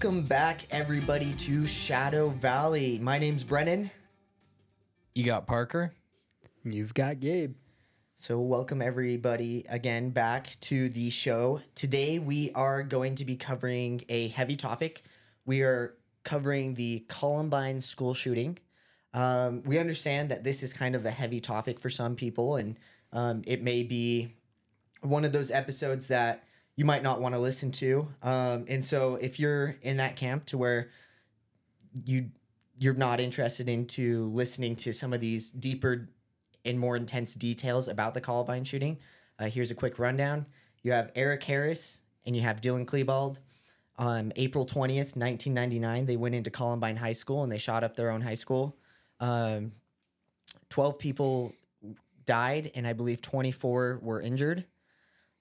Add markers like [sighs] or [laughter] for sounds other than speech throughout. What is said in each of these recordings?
Welcome back, everybody, to Shadow Valley. My name's Brennan. You got Parker? You've got Gabe. So, welcome everybody again back to the show. Today, we are going to be covering a heavy topic. We are covering the Columbine school shooting. Um, we understand that this is kind of a heavy topic for some people, and um, it may be one of those episodes that you might not want to listen to. Um, and so, if you're in that camp to where you you're not interested into listening to some of these deeper and more intense details about the Columbine shooting, uh, here's a quick rundown. You have Eric Harris and you have Dylan Klebold. On April 20th, 1999, they went into Columbine High School and they shot up their own high school. Um, 12 people died, and I believe 24 were injured.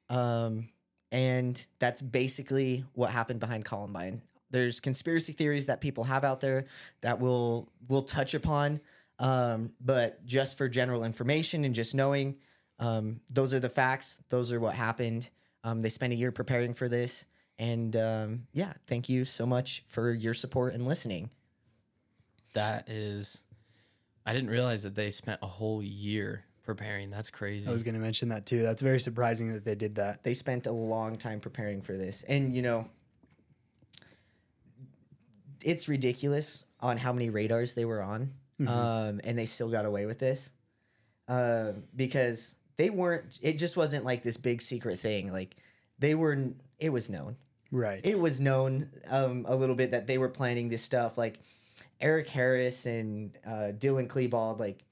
Um, and that's basically what happened behind Columbine. There's conspiracy theories that people have out there that we'll we'll touch upon, um, but just for general information and just knowing, um, those are the facts. Those are what happened. Um, they spent a year preparing for this, and um, yeah, thank you so much for your support and listening. That is, I didn't realize that they spent a whole year preparing. That's crazy. I was going to mention that too. That's very surprising that they did that. They spent a long time preparing for this, and you know, it's ridiculous on how many radars they were on, um, and they still got away with this uh, because they weren't. It just wasn't like this big secret thing. Like they were. It was known. Right. It was known um, a little bit that they were planning this stuff. Like Eric Harris and uh, Dylan Klebold, like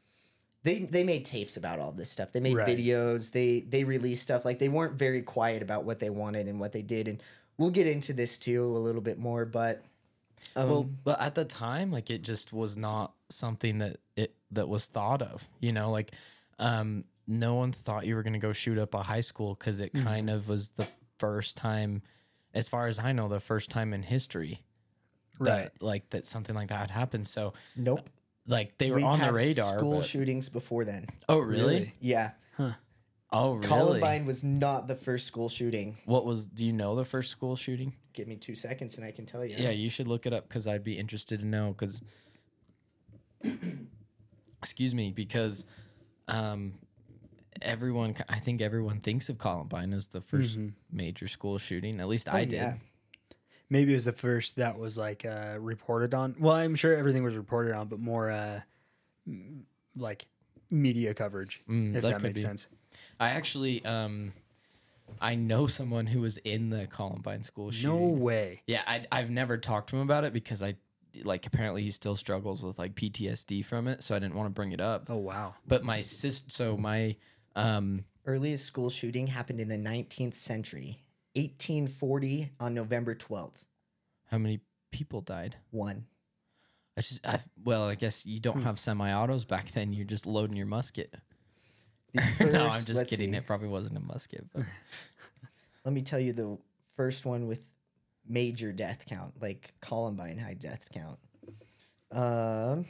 they they made tapes about all this stuff. They made Right. videos. They they released stuff. Like they weren't very quiet about what they wanted and what they did. And we'll get into this too a little bit more. But um, well, but at the time, like it just was not something that it that was thought of. You know, like um, no one thought you were going to go shoot up a high school because it Mm-hmm. kind of was the first time, as far as I know, the first time in history. Right. That, like that something like that had happened. So nope. Like they were We've on the had radar. School but- shootings before then. oh really? Really? Yeah, Oh really? Columbine was not the first school shooting. What was? Do you know the first school shooting? Give me two seconds and I can tell you. Yeah, you should look it up because I'd be interested to know. Because, [coughs] excuse me, because um, everyone, I think everyone thinks of Columbine as the 1st major school shooting. At least I did. yeah. Maybe it was the first that was like uh, reported on. Well, I'm sure everything was reported on, but more uh, m- like media coverage, Mm, if that that, could makes be. sense. I actually, um, I know someone who was in the Columbine school shooting. No way. Yeah, I, I've never talked to him about it because I, like, apparently he still struggles with like PTSD from it, so I didn't want to bring it up. Oh wow. But my sister, so my, um, Earliest school shooting happened in the 19th century, 1840 on November 12th. how many people died? One. I just, I, well, I guess you don't have semi-autos back then. You're just loading your musket. The [laughs] no, I'm just let's kidding. see. It probably wasn't a musket. But [laughs] Let me tell you the first one with major death count, like Columbine high death count. Um,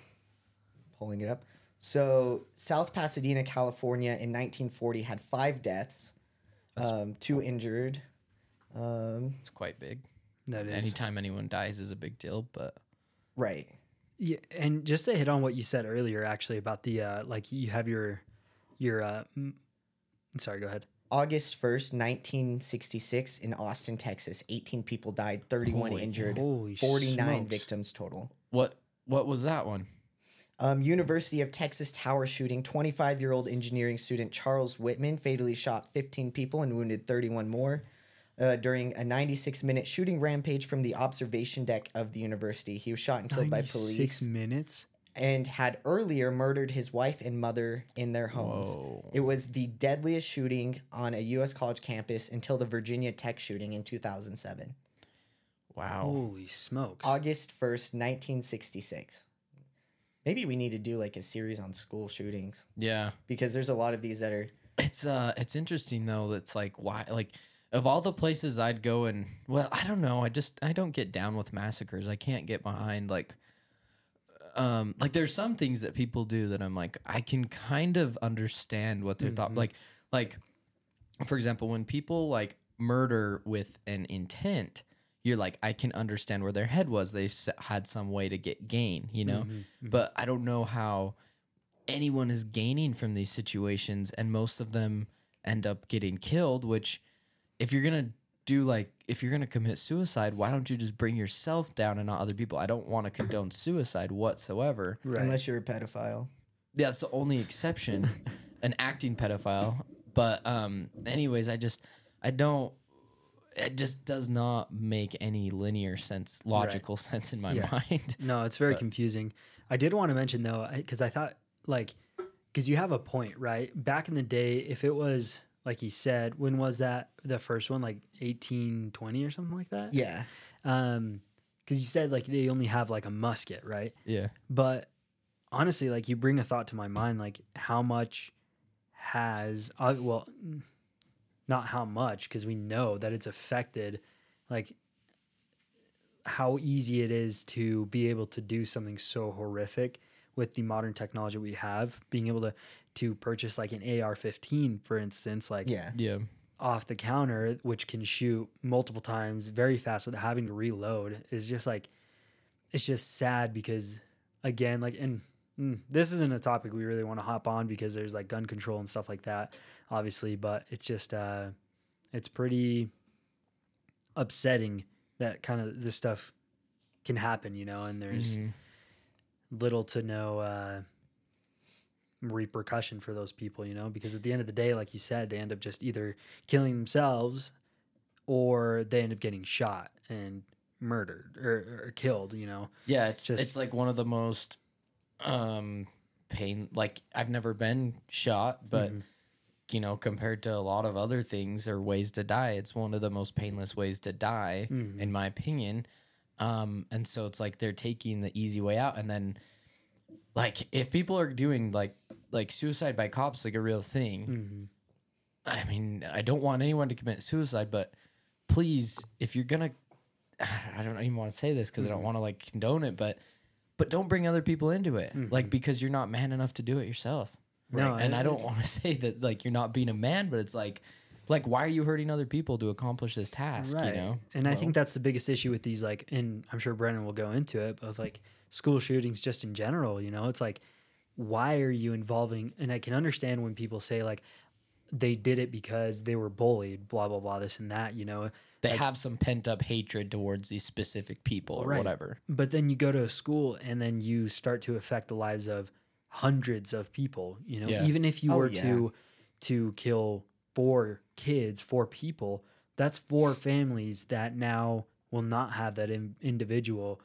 pulling it up. So South Pasadena, California, in 1940 had five deaths, um, two injured. Um, it's quite big. That is. Anytime anyone dies is a big deal. But right. Yeah, and just to hit on what you said earlier, actually about the uh, like you have your your. Uh, m- sorry, go ahead. August 1st, 1966, in Austin, Texas, 18 people died, 31 Holy- injured, holy 49 smokes. victims total. what, what was that one? Um, University of Texas Tower shooting. 25 year old engineering student Charles Whitman fatally shot 15 people and wounded 31 more uh, during a 96 minute shooting rampage from the observation deck of the university. He was shot and killed by Six police minutes. and had earlier murdered his wife and mother in their homes. Whoa. It was the deadliest shooting on a U.S. college campus until the Virginia Tech shooting in 2007. Wow. Holy smokes! August 1st, 1966. Maybe we need to do like a series on school shootings Yeah. because there's a lot of these that are It's uh it's interesting though that's like why like of all the places I'd go and well, I don't know. I just I don't get down with massacres. I can't get behind like um like there's some things that people do that I'm like I can kind of understand what their thought mm-hmm. like like for example when people like murder with an intent you're like I can understand where their head was. They had some way to get gain, you know. Mm-hmm. Mm-hmm. But I don't know how anyone is gaining from these situations, and most of them end up getting killed. Which, if you're gonna do like if you're gonna commit suicide, why don't you just bring yourself down and not other people? I don't want to condone suicide whatsoever. Right. Unless you're a pedophile. Yeah, that's the only exception, an acting pedophile. But um, anyways, I just I don't. It just does not make any linear sense, logical sense in my Yeah. mind. No, it's very But- confusing. I did want to mention though, because I thought like, because you have a point, right? Back in the day, if it was like he said, when was that the first one? Like eighteen twenty or something like that. Yeah. Um, because you said like they only have like a musket, right? Yeah, But honestly, like you bring a thought to my mind, like how much has uh, well, not how much, because we know that it's affected, like how easy it is to be able to do something so horrific with the modern technology we have, being able to to purchase like an AR-15, for instance, like Yeah. yeah, off the counter, which can shoot multiple times very fast without having to reload, is just like it's just sad because again, like and mm, this isn't a topic we really want to hop on because there's like gun control and stuff like that, obviously, but it's just uh it's pretty upsetting that kind of this stuff can happen, you know, and there's Mhm. little to no uh, repercussion for those people, you know, because at the end of the day, like you said, they end up just either killing themselves or they end up getting shot and murdered or, or killed, you know. yeah. It's Just- it's like one of the most um pain. Like I've never been shot, but Mhm. you know, compared to a lot of other things or ways to die, it's one of the most painless ways to die, Mhm. in my opinion. Um, and so it's like they're taking the easy way out, and then like if people are doing like like suicide by cops like a real thing, Mhm. I mean, I don't want anyone to commit suicide, but please, if you're gonna, [sighs] I don't even want to say this because I don't want to like condone it, but but don't bring other people into it, like because you're not man enough to do it yourself. No, and I- don't want to [laughs] say that like you're not being a man, but it's like, like why are you hurting other people to accomplish this task? You know, And I think that's the biggest issue with these, like, and I'm sure Brennan will go into it, but like school shootings just in general, you know, it's like, why are you involving? And I can understand when people say, like, they did it because they were bullied, blah, blah, blah, this and that, you know. they like- have some pent up hatred towards these specific people or Right. whatever. But then you go to a school and then you start to affect the lives of hundreds of people, you know, Yeah. even if you Oh, were yeah. to to kill four kids, four people, that's four families that now will not have that in, individual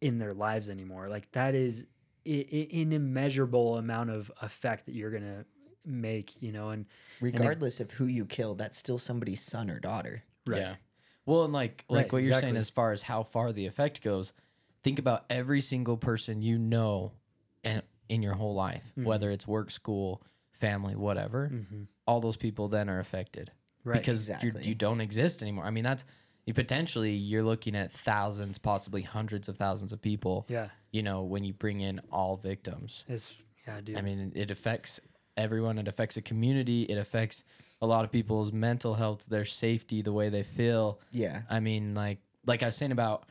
in their lives anymore. Like that is i- i- an immeasurable amount of effect that you're going to make, you know, and Regardless of who you kill, that's still somebody's son or daughter. Right. Yeah. Well, and like like Right, what you're saying as far as how far the effect goes, think about every single person you know in, in your whole life, Mm-hmm. whether it's work, school, family, whatever. All those people then are affected Right, because you're, exactly. you don't exist anymore. I mean, that's you potentially you're looking at thousands, possibly hundreds of thousands of people. yeah, You know, when you bring in all victims. it's yeah, dude. I mean, it affects everyone. It affects a community. It affects a lot of people's mental health, their safety, the way they feel. Yeah. I mean, like like I was saying about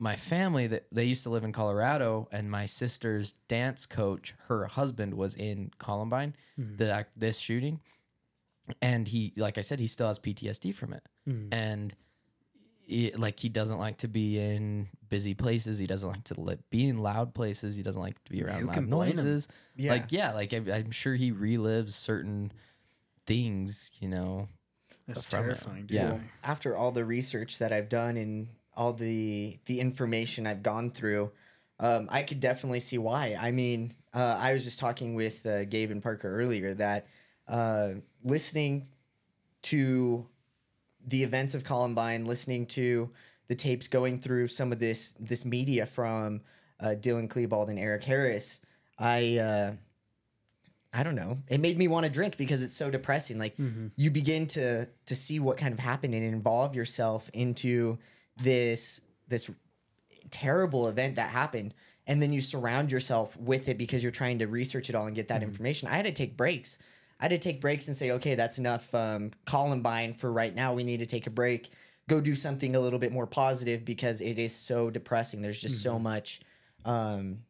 my family that they used to live in Colorado, and my sister's dance coach, her husband was in Columbine, the this shooting, and he, like I said, he still has PTSD from it, Mhm. and it, like he doesn't like to be in busy places. He doesn't like to li- be in loud places. He doesn't like to be around Who loud can blame him? noises. Yeah. Like yeah, like I, I'm sure he relives certain things, you know. That's terrifying, dude. Yeah. after all the research that I've done and all the the information I've gone through, um, I could definitely see why. I mean, uh, I was just talking with uh, Gabe and Parker earlier that uh, listening to the events of Columbine, listening to the tapes going through some of this this media from uh, Dylan Klebold and Eric Harris, I. Uh, I don't know. It made me want to drink because it's so depressing. Like you begin to to see what kind of happened and involve yourself into this this terrible event that happened and then you surround yourself with it because you're trying to research it all and get that information. I had to take breaks. I had to take breaks and say, okay, that's enough um, Columbine for right now. We need to take a break go do something a little bit more positive because it is so depressing. There's just Mm-hmm. so much um,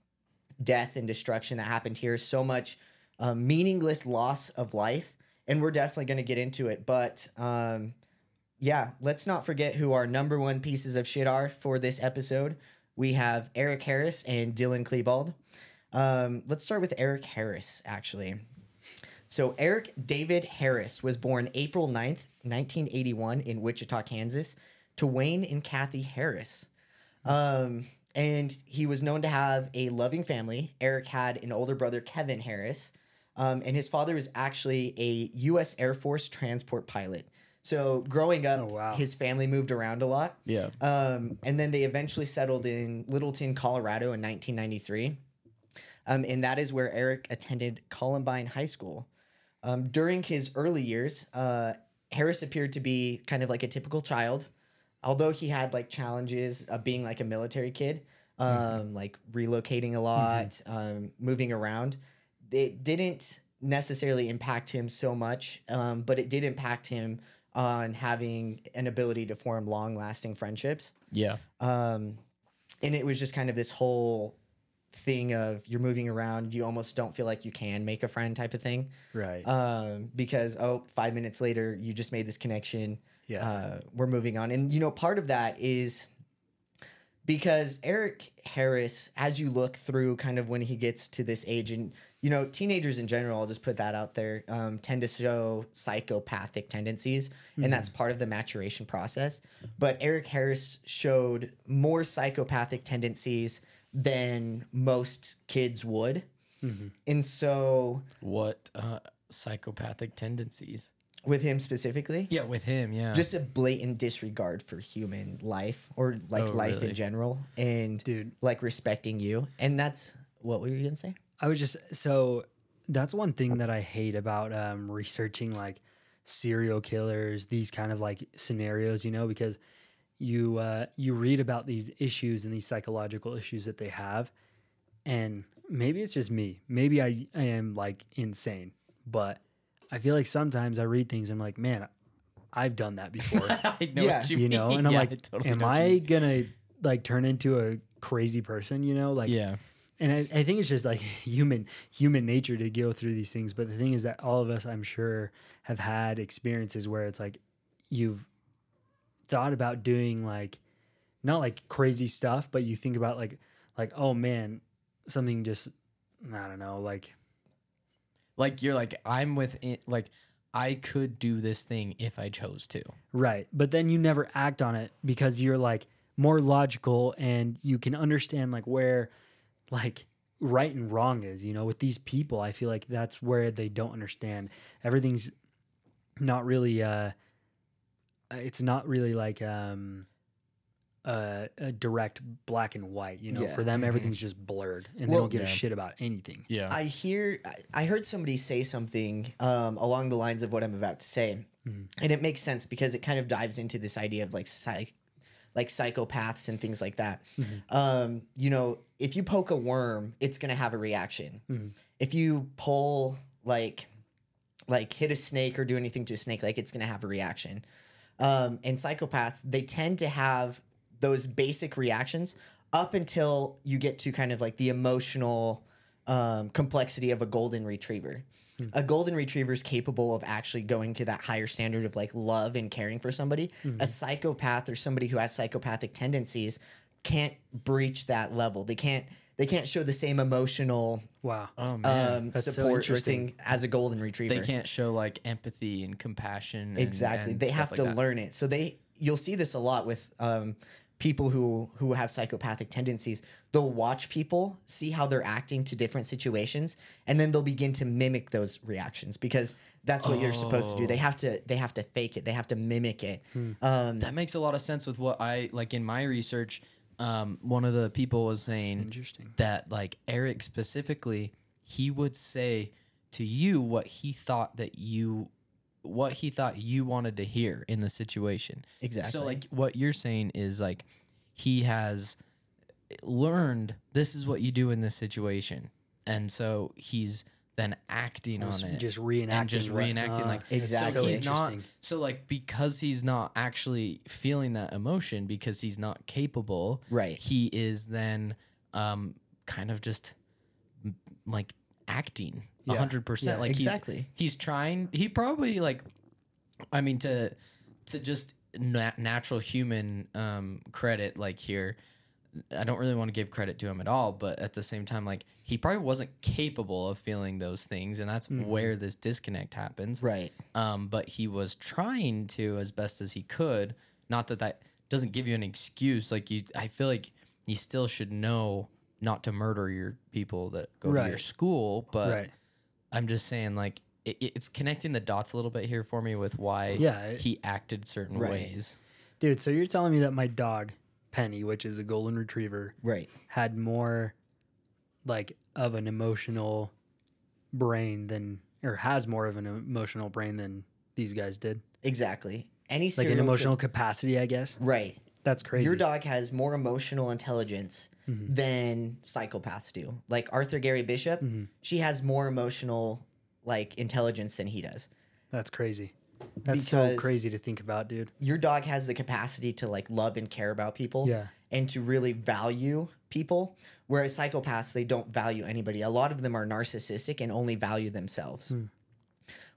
death and destruction that happened here, so much um, meaningless loss of life, and we're definitely going to get into it. But um, yeah, let's not forget who our number one pieces of shit are for this episode. We have Eric Harris and Dylan Klebold. Um, let's start with Eric Harris, actually. So, Eric David Harris was born April 9th, 1981, in Wichita, Kansas, to Wayne and Kathy Harris. Um, and he was known to have a loving family. Eric had an older brother, Kevin Harris, um, and his father was actually a U.S. Air Force transport pilot. So, growing up, Oh, wow. his family moved around a lot. Yeah. Um, and then they eventually settled in Littleton, Colorado in 1993. Um, and that is where Eric attended Columbine High School. Um, during his early years, uh, Harris appeared to be kind of like a typical child, although he had like challenges of being like a military kid, um, like relocating a lot, um, moving around. It didn't necessarily impact him so much, um, but it did impact him on having an ability to form long lasting friendships. Yeah. Um, and it was just kind of this whole thing of you're moving around, you almost don't feel like you can make a friend type of thing. Right. Um, because oh, five minutes later, you just made this connection. Yeah. Uh, we're moving on. And you know, part of that is because Eric Harris, as you look through kind of when he gets to this age, and you know, teenagers in general, I'll just put that out there, um, tend to show psychopathic tendencies, and that's part of the maturation process. But Eric Harris showed more psychopathic tendencies than most kids would. And so, What uh, psychopathic tendencies? with him specifically, Yeah, with him. Yeah. just a blatant disregard for human life or like Oh, life really? in general and Dude. like respecting you and that's what were you gonna say I was just so that's one thing that I hate about um, researching like serial killers, these kind of like scenarios, you know, because you uh, you read about these issues and these psychological issues that they have, and maybe it's just me, maybe I, I am like insane, but I feel like sometimes I read things and I'm like, man, I've done that before, [laughs] I know Yeah. what you, you know, mean. and I'm Yeah, like, I totally am know what you I mean. gonna like turn into a crazy person, you know, like Yeah. and I, I think it's just like [laughs] human human nature to go through these things but the thing is that all of us i'm sure have had experiences where it's like you've thought about doing like not like crazy stuff but you think about like like oh man something just i don't know like Like you're like I'm with like I could do this thing if I chose to. right but then you never act on it because you're like more logical and you can understand like where like right and wrong is you know with these people i feel like that's where they don't understand everything's not really uh it's not really like um uh, a direct black and white you know Yeah. for them Mhm. everything's just blurred and they Well- don't give Yeah. a shit about anything Yeah. i hear I- i heard somebody say something um, along the lines of what i'm about to say Mhm. and it makes sense because it kind of dives into this idea of like psych like psychopaths and things like that Mhm. um, you know if you poke a worm it's gonna have a reaction if you pull like like hit a snake or do anything to a snake like it's gonna have a reaction um, and psychopaths they tend to have those basic reactions up until you get to kind of like the emotional um, complexity of a golden retriever. A golden retriever is capable of actually going to that higher standard of like love and caring for somebody. A psychopath or somebody who has psychopathic tendencies can't breach that level. They can't they can't show the same emotional oh wow man. um, That's so support or interesting. thing as a golden retriever they can't show like empathy and compassion. And, exactly and they stuff have like to that. learn it so they you'll see this a lot with um, people who who have psychopathic tendencies they'll watch people see how they're acting to different situations and then they'll begin to mimic those reactions because that's what you're supposed to do Oh. they have to they have to fake it they have to mimic it Hmm. um, That makes a lot of sense with what I like in my research. Um, one of the people was saying that like Eric specifically, he would say to you what he thought that you what he thought you wanted to hear in the situation. exactly So like what you're saying is like he has learned this is what you do in this situation. And so he's than acting on it just reenacting and just what- reenacting uh, like Exactly. so he's not interesting. so like because he's not actually feeling that emotion because he's not capable Right. he is then um kind of just m- like acting a Yeah. hundred percent Yeah, like he's- exactly. he's trying he probably like i mean to to just na- natural human um credit like here i don't really want to give credit to him at all but at the same time like he probably wasn't capable of feeling those things and that's where this disconnect happens Right. um, but he was trying to as best as he could. Not that that doesn't give you an excuse. Like you, I feel like you still should know not to murder your people that go to your school. But right. I'm just saying, like it, it's connecting the dots a little bit here for me with why Yeah, it- he acted certain Right. ways. Dude, so you're telling me that my dog, Penny, which is a golden retriever, Right. had more like of an emotional brain than or has more of an emotional brain than these guys did. Exactly. Any Like an emotional capacity, I guess. Right. That's crazy. Your dog has more emotional intelligence Mhm. than psychopaths do. Like Arthur Gary Bishop, Mhm. she has more emotional like intelligence than he does. That's crazy. That's so crazy to think about, dude. Your dog has the capacity to like love and care about people Yeah. and to really value people, whereas psychopaths they don't value anybody. A lot of them are narcissistic and only value themselves. Hmm.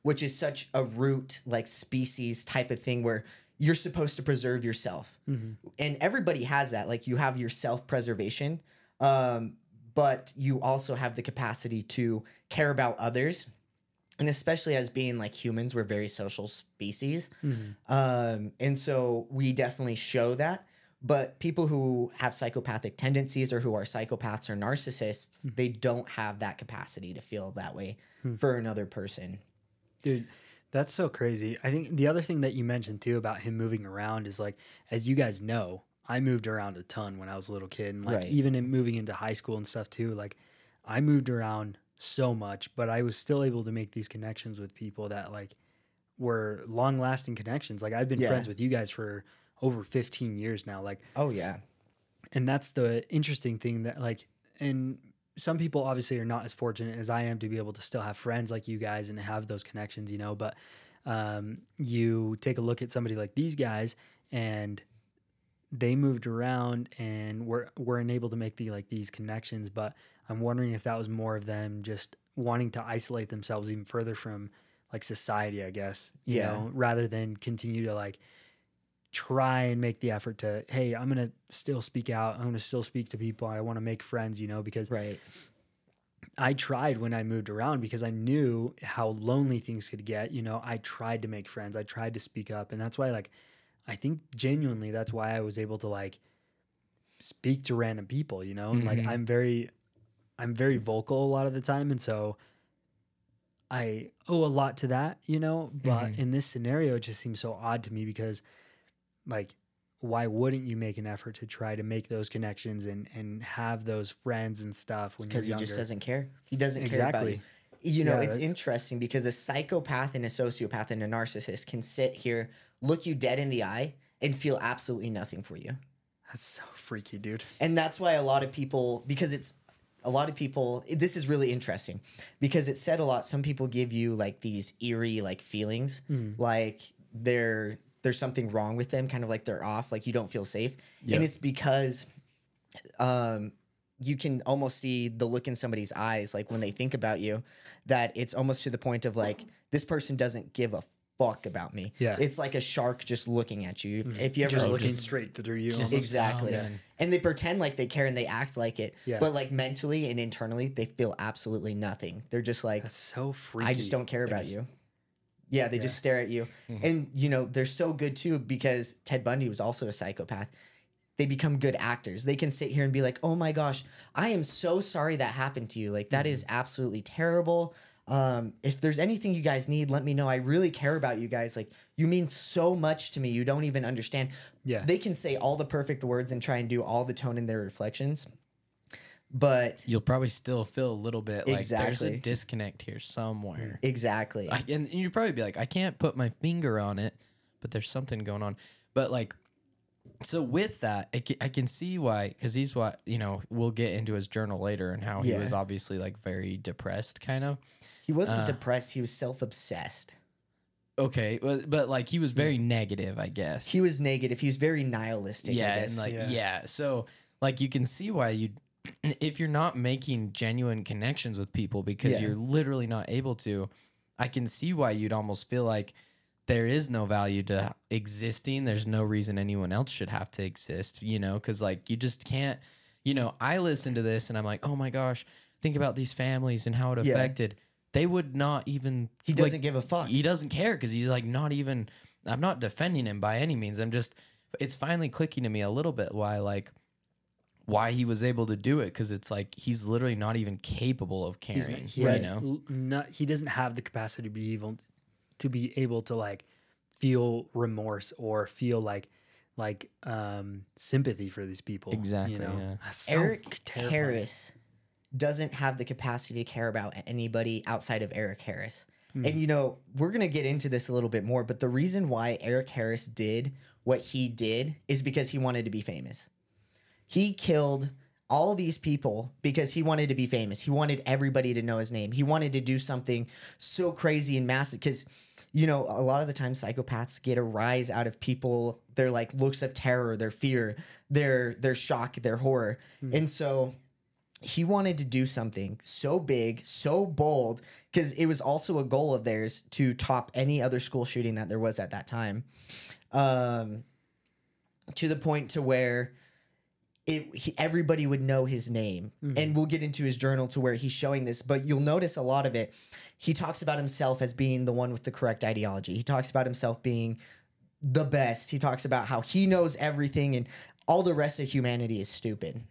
Which is such a root like species type of thing where you're supposed to preserve yourself. Mhm. and everybody has that like you have your self-preservation um, but you also have the capacity to care about others and especially as being like humans we're very social species Mhm. um, and so we definitely show that but people who have psychopathic tendencies or who are psychopaths or narcissists they don't have that capacity to feel that way Hmm. for another person Dude, that's so crazy. I think the other thing that you mentioned too about him moving around is like, as you guys know, I moved around a ton when I was a little kid, and like Right. even in moving into high school and stuff too. Like, I moved around so much, but I was still able to make these connections with people that like were long lasting connections. Like I've been Yeah. friends with you guys for over 15 years now. Like oh yeah and that's the interesting thing that like and some people obviously are not as fortunate as I am to be able to still have friends like you guys and have those connections, you know, but um, you take a look at somebody like these guys and they moved around and were weren't able to make the like these connections, but I'm wondering if that was more of them just wanting to isolate themselves even further from like society, I guess. You Yeah. know, rather than continue to like try and make the effort to, hey, I'm gonna still speak out. I'm gonna still speak to people. I want to make friends, you know, because right I tried when I moved around because I knew how lonely things could get. You know, I tried to make friends. I tried to speak up, and that's why, like, I think genuinely that's why I was able to like speak to random people. You know, and like. Mm-hmm. I'm very, I'm very vocal a lot of the time, and so I owe a lot to that. You know, but Mhm. in this scenario, it just seems so odd to me because, like. Why wouldn't you make an effort to try to make those connections and, and have those friends and stuff when because he just doesn't care he doesn't care about you Exactly. you know Yeah, it's that's- interesting because a psychopath and a sociopath and a narcissist can sit here look you dead in the eye and feel absolutely nothing for you That's so freaky, dude. and that's why a lot of people because it's a lot of people this is really interesting because it said a lot some people give you like these eerie like feelings Mm. like they're there's something wrong with them kind of like they're off like you don't feel safe Yeah. and it's because um you can almost see the look in somebody's eyes like when they think about you that it's almost to the point of like this person doesn't give a fuck about me Yeah. it's like a shark just looking at you if you ever Just looking just- straight through you. just- exactly Oh, man. and they pretend like they care and they act like it Yeah. but like mentally and internally they feel absolutely nothing they're just like That's so freaky. i just don't care They're about just- you yeah they Yeah. just stare at you Mhm. and you know they're so good too because ted bundy was also a psychopath they become good actors they can sit here and be like oh my gosh i am so sorry that happened to you like that is absolutely terrible um, if there's anything you guys need let me know i really care about you guys like you mean so much to me you don't even understand Yeah. they can say all the perfect words and try and do all the tone in their reflections but You'll probably still feel a little bit like there's a disconnect here somewhere. exactly I, and and you'd probably be like, I can't put my finger on it, but there's something going on. But like, so with that, I can, I can see why, because he's what you know. We'll get into his journal later and how he Yeah. was obviously like very depressed, kind of. He wasn't Uh, depressed. He was self obsessed. Okay, but, but like he was very negative, I guess. He was negative. He was very nihilistic. I yeah, guess. and like Yeah. yeah. So like you can see why you [clears throat] if you're not making genuine connections with people because Yeah. you're literally not able to, I can see why you'd almost feel like there is no value to existing. There's no reason anyone else should have to exist, you know, because like you just can't, you know, I listen to this and I'm like, oh my gosh, think about these families and how it Yeah. Affected. They would not even he doesn't give a fuck. he doesn't care because he's like not even i'm not defending him by any means i'm just it's finally clicking to me a little bit why like why he was able to do it because it's like he's literally not even capable of He's- caring he you has know not, he doesn't have the capacity to be able to be able to like feel remorse or feel like like um sympathy for these people. Exactly, You know? yeah. So Eric terrifying. Harris doesn't have the capacity to care about anybody outside of Eric Harris. Hmm. And you know, we're going to get into this a little bit more, but the reason why Eric Harris did what he did is because he wanted to be famous. He killed all these people because he wanted to be famous. He wanted everybody to know his name. He wanted to do something so crazy and massive because you know, a lot of the time psychopaths get a rise out of people their like looks of terror, their fear, their their shock, their horror. And so he wanted to do something so big, so bold, because it was also a goal of theirs to top any other school shooting that there was at that time. Um, to the point to where it he, everybody would know his name, and we'll get into his journal to where he's showing this. But you'll notice a lot of it. He talks about himself as being the one with the correct ideology. He talks about himself being the best. He talks about how he knows everything, and all the rest of humanity is stupid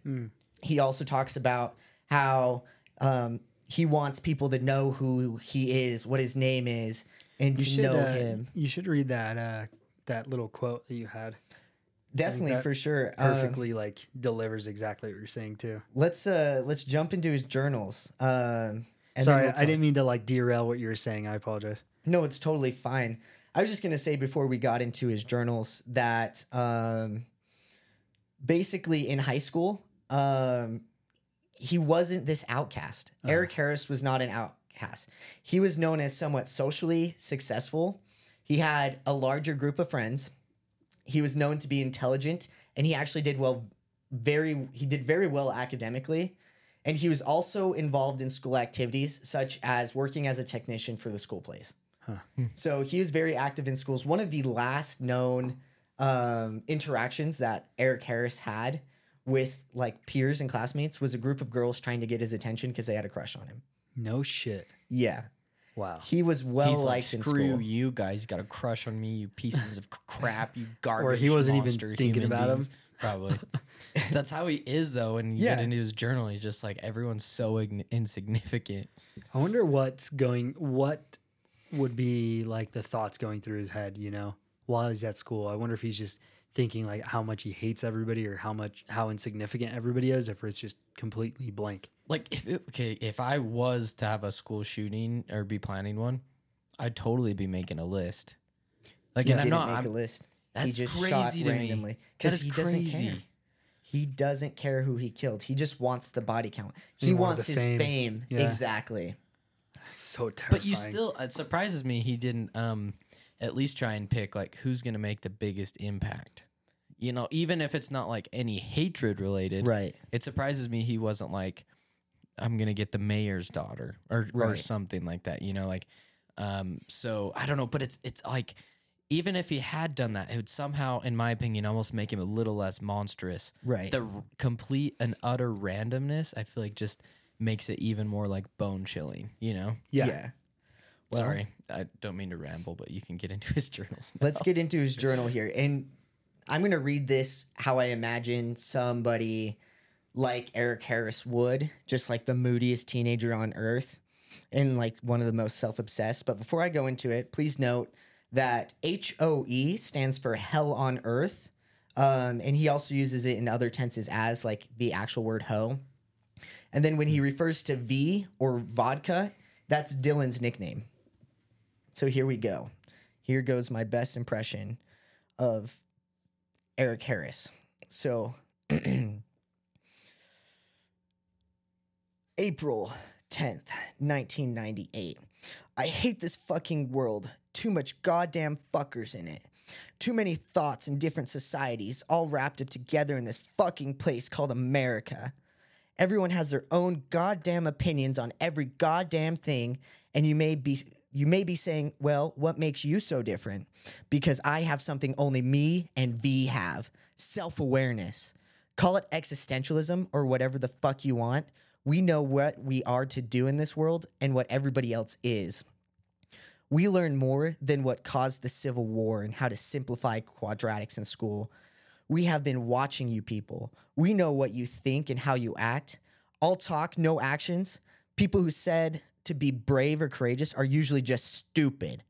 he also talks about how um, he wants people to know who he is, what his name is, and You to should know uh, him. you should read that uh that little quote that you had. Definitely for sure. Um, Perfectly like delivers exactly what you're saying too. let's uh let's jump into his journals. Um, and Sorry, we'll I didn't mean to like derail what you were saying. I apologize. No, it's totally fine. I was just gonna say before we got into his journals that um, basically in high school, um, he wasn't this outcast. Eric Harris was not an outcast. He was known as somewhat socially successful. He had a larger group of friends. He was known to be intelligent, and he actually did well. Very, he did very well academically, and he was also involved in school activities such as working as a technician for the school plays. So he was very active in schools. One of the last known um, interactions that Eric Harris had with like peers and classmates was a group of girls trying to get his attention because they had a crush on him. No shit. Yeah, Wow. he was well he's like liked in screw school. you guys you got a crush on me you pieces of crap you [laughs] garbage he wasn't even thinking human about him. probably [laughs] that's how he is though And you Yeah. get into his journal he's just like everyone's so ign- insignificant I wonder what's going what would be like the thoughts going through his head, you know, while he's at school. I wonder if he's just thinking like how much he hates everybody or how much how insignificant everybody is, if it's just completely blank. like if it, okay if i was to have a school shooting or be planning one i'd totally be making a list like He and i'm didn't make I'm, a list. that's he just crazy shot to me randomly because is he doesn't care. He doesn't care who he killed. He just wants the body count. He, He wants his fame. fame. Yeah. Exactly. That's so terrifying. but you still it surprises me he didn't um at least try and pick like who's gonna make the biggest impact you know even if it's not like any hatred related Right. it surprises me he wasn't like i'm gonna get the mayor's daughter or or something like that you know like um so i don't know but it's it's like even if he had done that it would somehow in my opinion almost make him a little less monstrous Right. the r- complete and utter randomness i feel like just makes it even more like bone chilling you know Yeah. yeah. Well- sorry i don't mean to ramble but you can get into his [laughs] journals now. Let's get into his journal here. And I'm going to read this how I imagine somebody like Eric Harris would, just like the moodiest teenager on earth and like one of the most self obsessed. But before I go into it, please note that HOE stands for hell on earth. Um, and he also uses it in other tenses as like the actual word hoe. And then when he refers to V or vodka, that's Dylan's nickname. So here we go. Here goes my best impression of Eric Harris. So, [clears throat] April 10th, 1998. I hate this fucking world. Too much goddamn fuckers in it. Too many thoughts in different societies all wrapped up together in this fucking place called America. Everyone has their own goddamn opinions on every goddamn thing, and you may be you may be saying, "Well, what makes you so different?" Because I have something only me and V have: self-awareness. Call it existentialism or whatever the fuck you want. We know what we are to do in this world and what everybody else is. We learn more than what caused the Civil War and how to simplify quadratics in school. We have been watching you people. We know what you think and how you act. All talk, no actions. People who said to be brave or courageous are usually just stupid.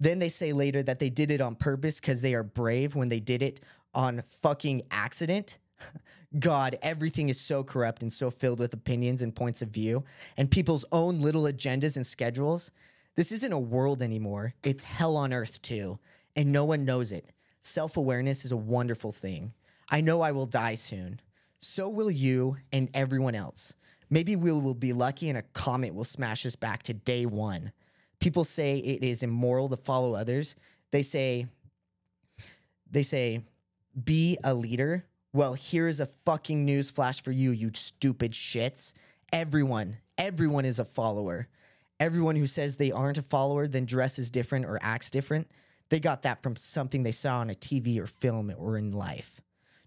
Then they say later that they did it on purpose because they are brave when they did it on fucking accident. [laughs] God, everything is so corrupt and so filled with opinions and points of view and people's own little agendas and schedules. This isn't a world anymore. It's hell on earth, too. And no one knows it. Self awareness is a wonderful thing. I know I will die soon. So will you and everyone else. Maybe we will be lucky and a comet will smash us back to day one. People say it is immoral to follow others. They say, they say, be a leader. Well, here's a fucking news flash for you, you stupid shits. Everyone, everyone is a follower. Everyone who says they aren't a follower, then dresses different or acts different, they got that from something they saw on a TV or film or in life.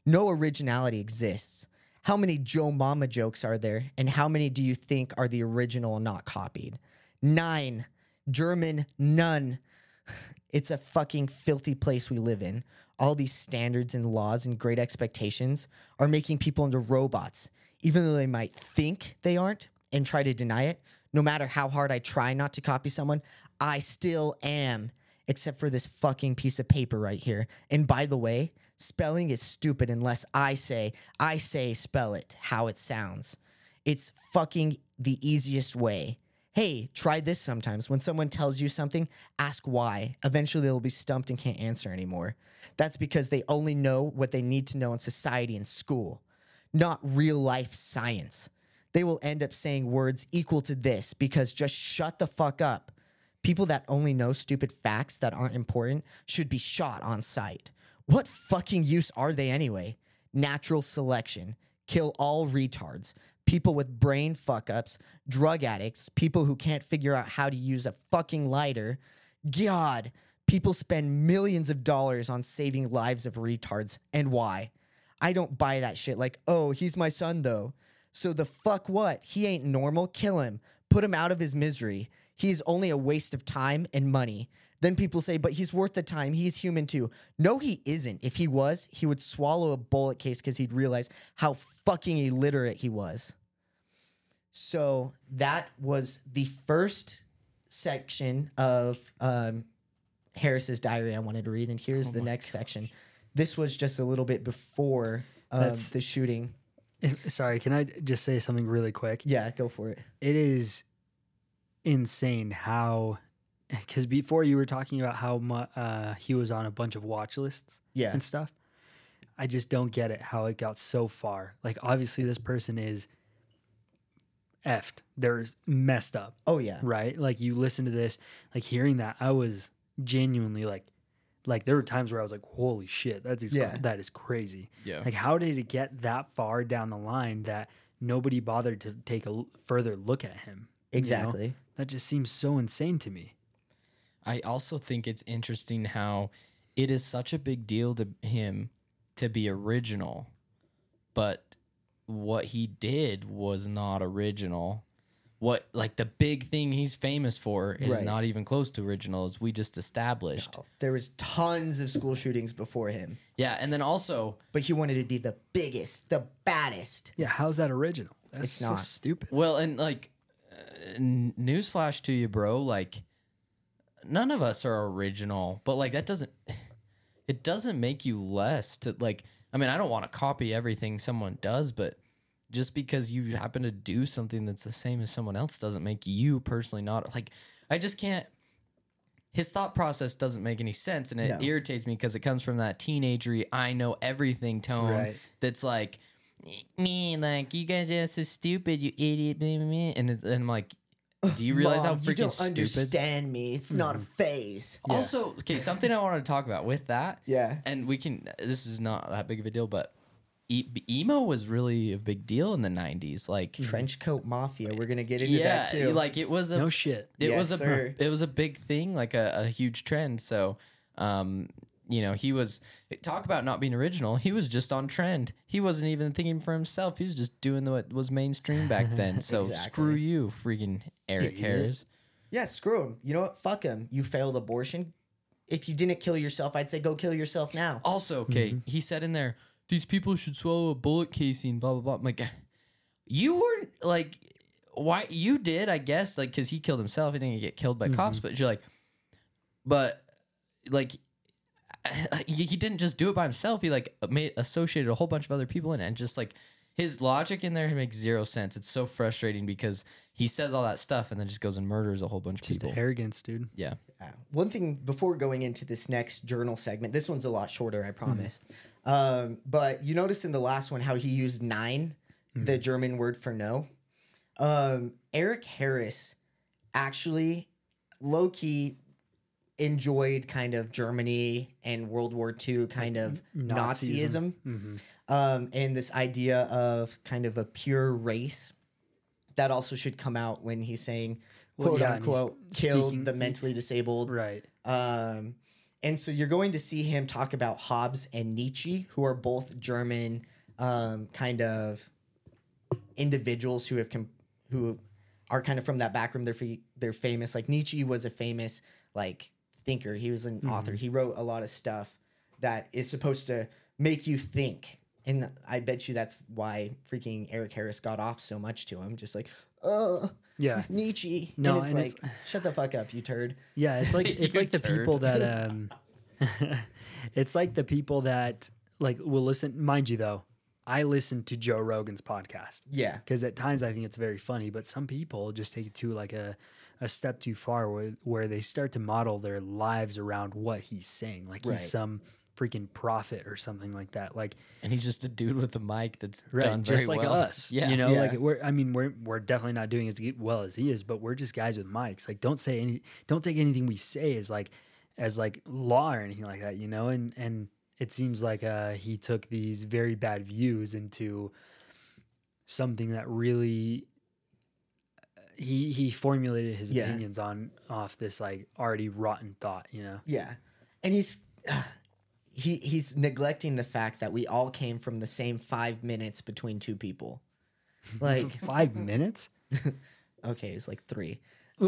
No originality exists. How many Joe Mama jokes are there, and how many do you think are the original and not copied? Nine. German, none. [sighs] It's a fucking filthy place we live in. All these standards and laws and great expectations are making people into robots, even though they might think they aren't and try to deny it. No matter how hard I try not to copy someone, I still am, except for this fucking piece of paper right here. And by the way, spelling is stupid unless I say, I say spell it how it sounds. It's fucking the easiest way. Hey, try this sometimes. When someone tells you something, ask why. Eventually, they'll be stumped and can't answer anymore. That's because they only know what they need to know in society and school, not real life science. They will end up saying words equal to this because just shut the fuck up. People that only know stupid facts that aren't important should be shot on sight. What fucking use are they anyway? Natural selection. Kill all retards. People with brain fuck ups, drug addicts, people who can't figure out how to use a fucking lighter. God, people spend millions of dollars on saving lives of retards. And why? I don't buy that shit. Like, oh, he's my son though. So the fuck what? He ain't normal. Kill him. Put him out of his misery. He's only a waste of time and money. Then people say, but he's worth the time. He's human too. No, he isn't. If he was, he would swallow a bullet case because he'd realize how fucking illiterate he was. So that was the first section of um, Harris's diary I wanted to read. And here's Oh the next gosh. section. This was just a little bit before um, the shooting. If- Sorry, can I just say something really quick? Yeah, go for it. It is insane how, [laughs] because before you were talking about how mu- uh, he was on a bunch of watch lists Yeah. and stuff. I just don't get it how it got so far. Like, obviously, this person is effed. They're messed up, Oh, yeah. right? Like, you listen to this, like, hearing that, I was genuinely like, like there were times where I was like, "Holy shit, that's ex- Yeah. that is crazy." Yeah. Like, how did it get that far down the line that nobody bothered to take a l- further look at him? you know? Exactly. That just seems so insane to me. I also think it's interesting how it is such a big deal to him to be original, but what he did was not original. What like the big thing he's famous for is Right. not even close to original, as we just established. There was tons of school shootings before him, Yeah, and then also but he wanted to be the biggest, the baddest. Yeah, how's that original? That's It's so not. stupid. Well, and like, uh, n- newsflash to you, bro. Like, none of us are original, but like that doesn't. [sighs] It doesn't make you less to like. I mean, I don't want to copy everything someone does, but just because you happen to do something that's the same as someone else doesn't make you personally not like. I just can't. His thought process doesn't make any sense, and it No. irritates me because it comes from that teenagery "I know everything" tone Right. that's like me like you guys are so stupid, you idiot, blah, blah, blah." and and I'm like, do you realize how Mom, freaking you don't stupid? understand me. It's not a phase. Also, okay, something I want to talk about with that, Yeah. and we can. This is not that big of a deal, but e- emo was really a big deal in the '90s. Like, Trench coat mafia. We're gonna get into yeah, that too. like it was a No shit. it Yes, was a sir. it was a big thing, like a, a huge trend. So, um, you know, he was talk about not being original. He was just on trend. He wasn't even thinking for himself. He was just doing what was mainstream back [laughs] then. So Exactly. screw you, freaking Eric Idiot. Harris. yeah, screw him. You know what? Fuck him. You failed abortion. If you didn't kill yourself, I'd say go kill yourself now. Also, okay, mm-hmm. he said in there, these people should swallow a bullet casing. Blah blah blah. I'm like, [laughs] you were like, why you did? I guess like because he killed himself. He didn't get killed by cops, mm-hmm. but you're like, but like. [laughs] He he didn't just do it by himself. He like made associated a whole bunch of other people in it, and just like his logic in there makes zero sense. It's so frustrating because he says all that stuff and then just goes and murders a whole bunch of Just people. arrogance, dude. Yeah, Uh, one thing before going into this next journal segment, this one's a lot shorter, I promise. Um, but you noticed in the last one how he used 9 the German word for no. Um, Eric Harris actually low key enjoyed kind of Germany and World War II kind of Nazism. Nazism. Mm-hmm. Um, and this idea of kind of a pure race that also should come out when he's saying Well, quote yeah, unquote killed speaking- the mentally disabled Right. um, and so you're going to see him talk about Hobbes and Nietzsche, who are both German um, kind of individuals who have com- who are kind of from that background. They're fa- they're famous. Like Nietzsche was a famous like thinker. He was an author. He wrote a lot of stuff that is supposed to make you think. And I bet you that's why freaking Eric Harris got off so much to him. Just like, uh, Yeah. Nietzsche. No, and it's and like, it's- shut the fuck up, you turd. Yeah, it's like [laughs] it's like the turd. people that [laughs] um [laughs] it's like the people that like will listen mind you though, I listen to Joe Rogan's podcast Yeah. because at times I think it's very funny, but some people just take it to like a a step too far where where they start to model their lives around what he's saying. Like Right. he's some freaking prophet or something like that. Like and he's just a dude with a mic that's right, done just like well. us. Yeah, you know, Yeah. like we're. I mean, we're we're definitely not doing as well as he is, but we're just guys with mics. Like, don't say any, don't take anything we say as like, as like law or anything like that. You know, and and it seems like uh, he took these very bad views into something that really. He he formulated his Yeah. opinions on off this like already rotten thought, you know. Yeah, and he's uh, [sighs] he he's neglecting the fact that we all came from the same five minutes between two people. [laughs] Like, Five minutes, [laughs] okay, it's like three.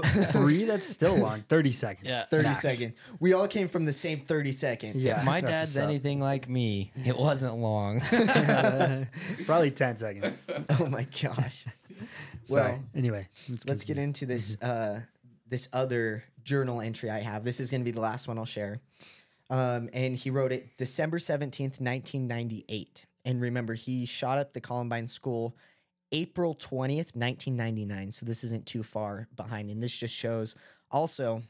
[laughs] three. That's still long. [laughs] Thirty seconds. Yeah. 30 max. seconds. We all came from the same 30 seconds. Yeah. If my that's dad's anything like me, it wasn't long. [laughs] Probably ten seconds. Oh my gosh. Sorry. Well, anyway, let's, let's get into this uh this other journal entry I have. This is going to be the last one I'll share. Um and he wrote it December 17th, 1998. And remember he shot up the Columbine school April 20th, 1999. So this isn't too far behind and this just shows also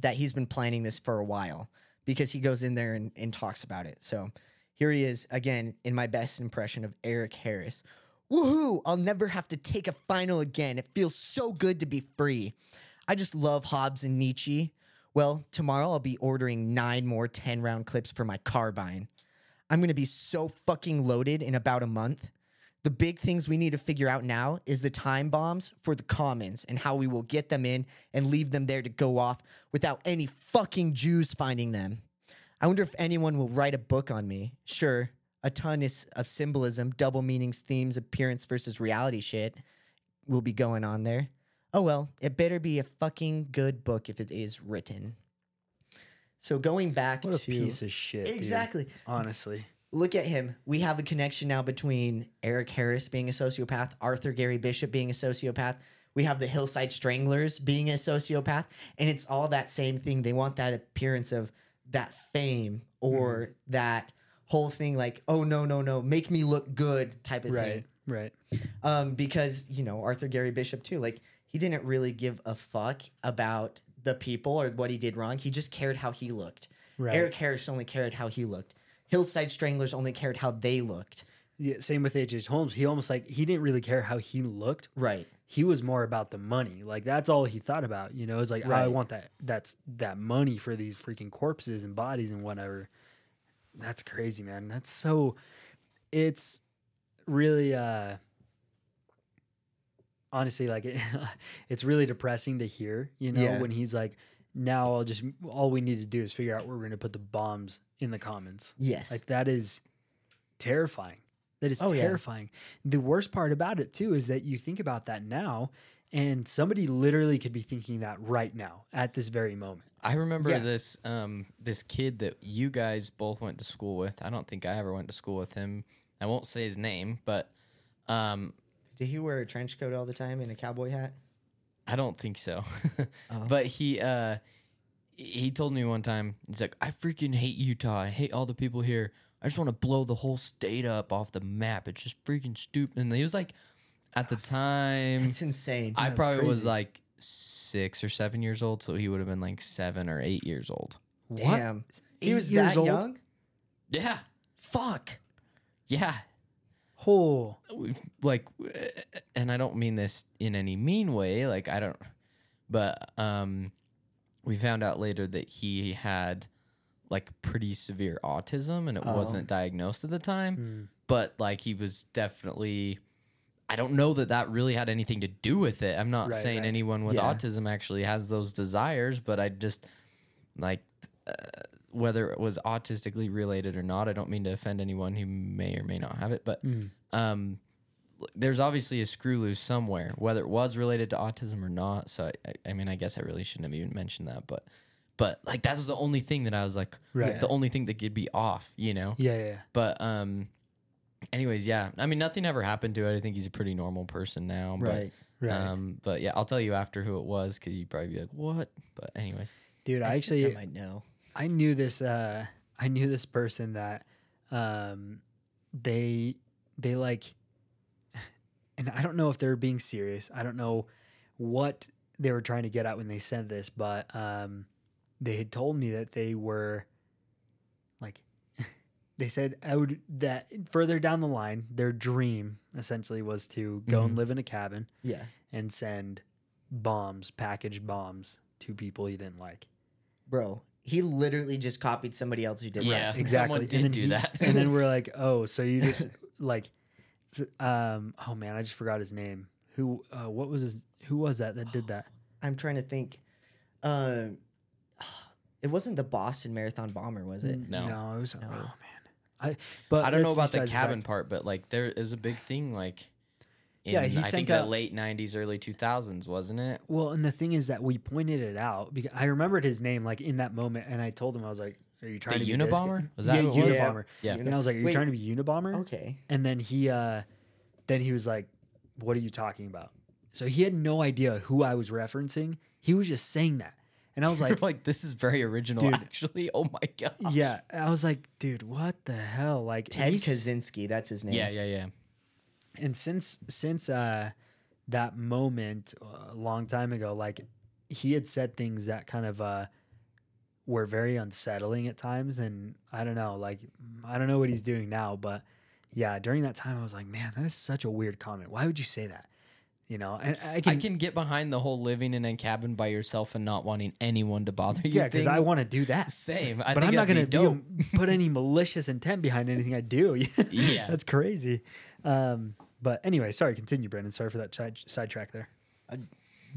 that he's been planning this for a while because he goes in there and, and talks about it. So here he is again in my best impression of Eric Harris. Woohoo! I'll never have to take a final again. It feels so good to be free. I just love Hobbes and Nietzsche. Well, tomorrow I'll be ordering nine more 10 round clips for my carbine. I'm gonna be so fucking loaded in about a month. The big things we need to figure out now is the time bombs for the commons and how we will get them in and leave them there to go off without any fucking Jews finding them. I wonder if anyone will write a book on me. Sure, a ton is of symbolism, double meanings, themes, appearance versus reality shit will be going on there. Oh well, it better be a fucking good book if it is written. So going back What a to piece of shit. dude. exactly, Honestly. Look at him. We have a connection now between Eric Harris being a sociopath, Arthur Gary Bishop being a sociopath. We have the Hillside Stranglers being a sociopath, and it's all that same thing. They want that appearance of that fame or that whole thing, like, oh no, no, no, make me look good type of thing Right. Right. um, because you know Arthur Gary Bishop too. Like he didn't really give a fuck about the people or what he did wrong. He just cared how he looked. Right. Eric Harris only cared how he looked. Hillside Stranglers only cared how they looked. Yeah, same with H.H. Holmes. He almost like he didn't really care how he looked. Right. He was more about the money. Like that's all he thought about. You know, it's like oh, I want that. That's that money for these freaking corpses and bodies and whatever. That's crazy, man. That's so. It's really uh honestly like it, [laughs] it's really depressing to hear. You know, Yeah. when he's like, now I'll just all we need to do is figure out where we're going to put the bombs in the commons. Yes. Like that is terrifying. That is Oh, yeah. terrifying. The worst part about it too is that you think about that now and somebody literally could be thinking that right now at this very moment. I remember Yeah. this um this kid that you guys both went to school with. I don't think I ever went to school with him. I won't say his name, but um Did he wear a trench coat all the time and a cowboy hat? I don't think so. Oh. [laughs] But he uh he told me one time, he's like, I freaking hate Utah. I hate all the people here. I just want to blow the whole state up off the map. It's just freaking stupid. And he was like, at the [sighs] time, it's insane. I That's probably was like six or seven years old, so he would have been like seven or eight years old. Damn. He Eight was years that old? young? Yeah, Fuck. yeah. Oh, like and i don't mean this in any mean way like i don't but um we found out later that he had like pretty severe autism and it Oh. wasn't diagnosed at the time Mm. but like he was definitely i don't know that that really had anything to do with it i'm not Right, saying right. anyone with Yeah. autism actually has those desires but i just like uh, whether it was autistically related or not i don't mean to offend anyone who may or may not have it but Mm. Um, there's obviously a screw loose somewhere, whether it was related to autism or not. So I, I, I mean, I guess I really shouldn't have even mentioned that, but, but like that was the only thing that I was like, Right. the only thing that could be off, you know. yeah, yeah. But um, anyways, yeah. I mean, nothing ever happened to it. I think he's a pretty normal person now. But, Right. Right. Um, but yeah, I'll tell you after who it was because you'd probably be like, what? But anyways, Dude, I think actually I might know. I knew this uh I knew this person that um they they like [sighs] and I don't know if they're being serious. I don't know what they were trying to get at when they said this, but um they had told me that they were like [laughs] they said I would that further down the line their dream essentially was to go and Mhm. live in a cabin Yeah. and send bombs, packaged bombs to people he didn't like. Bro, he literally just copied somebody else who did Yeah. that. exactly. Someone And did then do he- that. and then [laughs] we're like, oh, so you just [laughs] like, um, oh man, I just forgot his name. Who? Uh, what was his? Who was that that did that? I'm trying to think. Um, it wasn't the Boston Marathon bomber, was it? No. no, it was. No. Oh man, I. But I don't know about the cabin fact. part, but like there is a big thing like in, Yeah, he I sent think the late 90s, early 2000s, wasn't it? Well, and the thing is that we pointed it out because I remembered his name like in that moment, and I told him I was like, "Are you trying The to be this guy?" Unabomber? Was that yeah, who it was? Unabomber? Yeah. And I was like, "Are you Wait. trying to be Unabomber?" Okay. And then he uh then he was like, "What are you talking about?" So he had no idea who I was referencing. He was just saying that. And I was like, [laughs] like, this is very original, Dude. actually. Oh my god. yeah, I was like, dude, what the hell? Like Ted he's- Kaczynski, that's his name. Yeah, yeah, yeah. and since since uh that moment uh, a long time ago, like he had said things that kind of uh were very unsettling at times and I don't know, like I don't know what he's doing now, but yeah, during that time I was like, man, that is such a weird comment. Why would you say that? You know, and I can, I can get behind the whole living in a cabin by yourself and not wanting anyone to bother you. yeah, because. I want to do that. Same. I but think I'm not going to be [laughs] put any malicious intent behind anything I do. [laughs] Yeah. that's crazy. Um, but anyway, sorry. Continue, Brendan. Sorry for that side sidetrack there.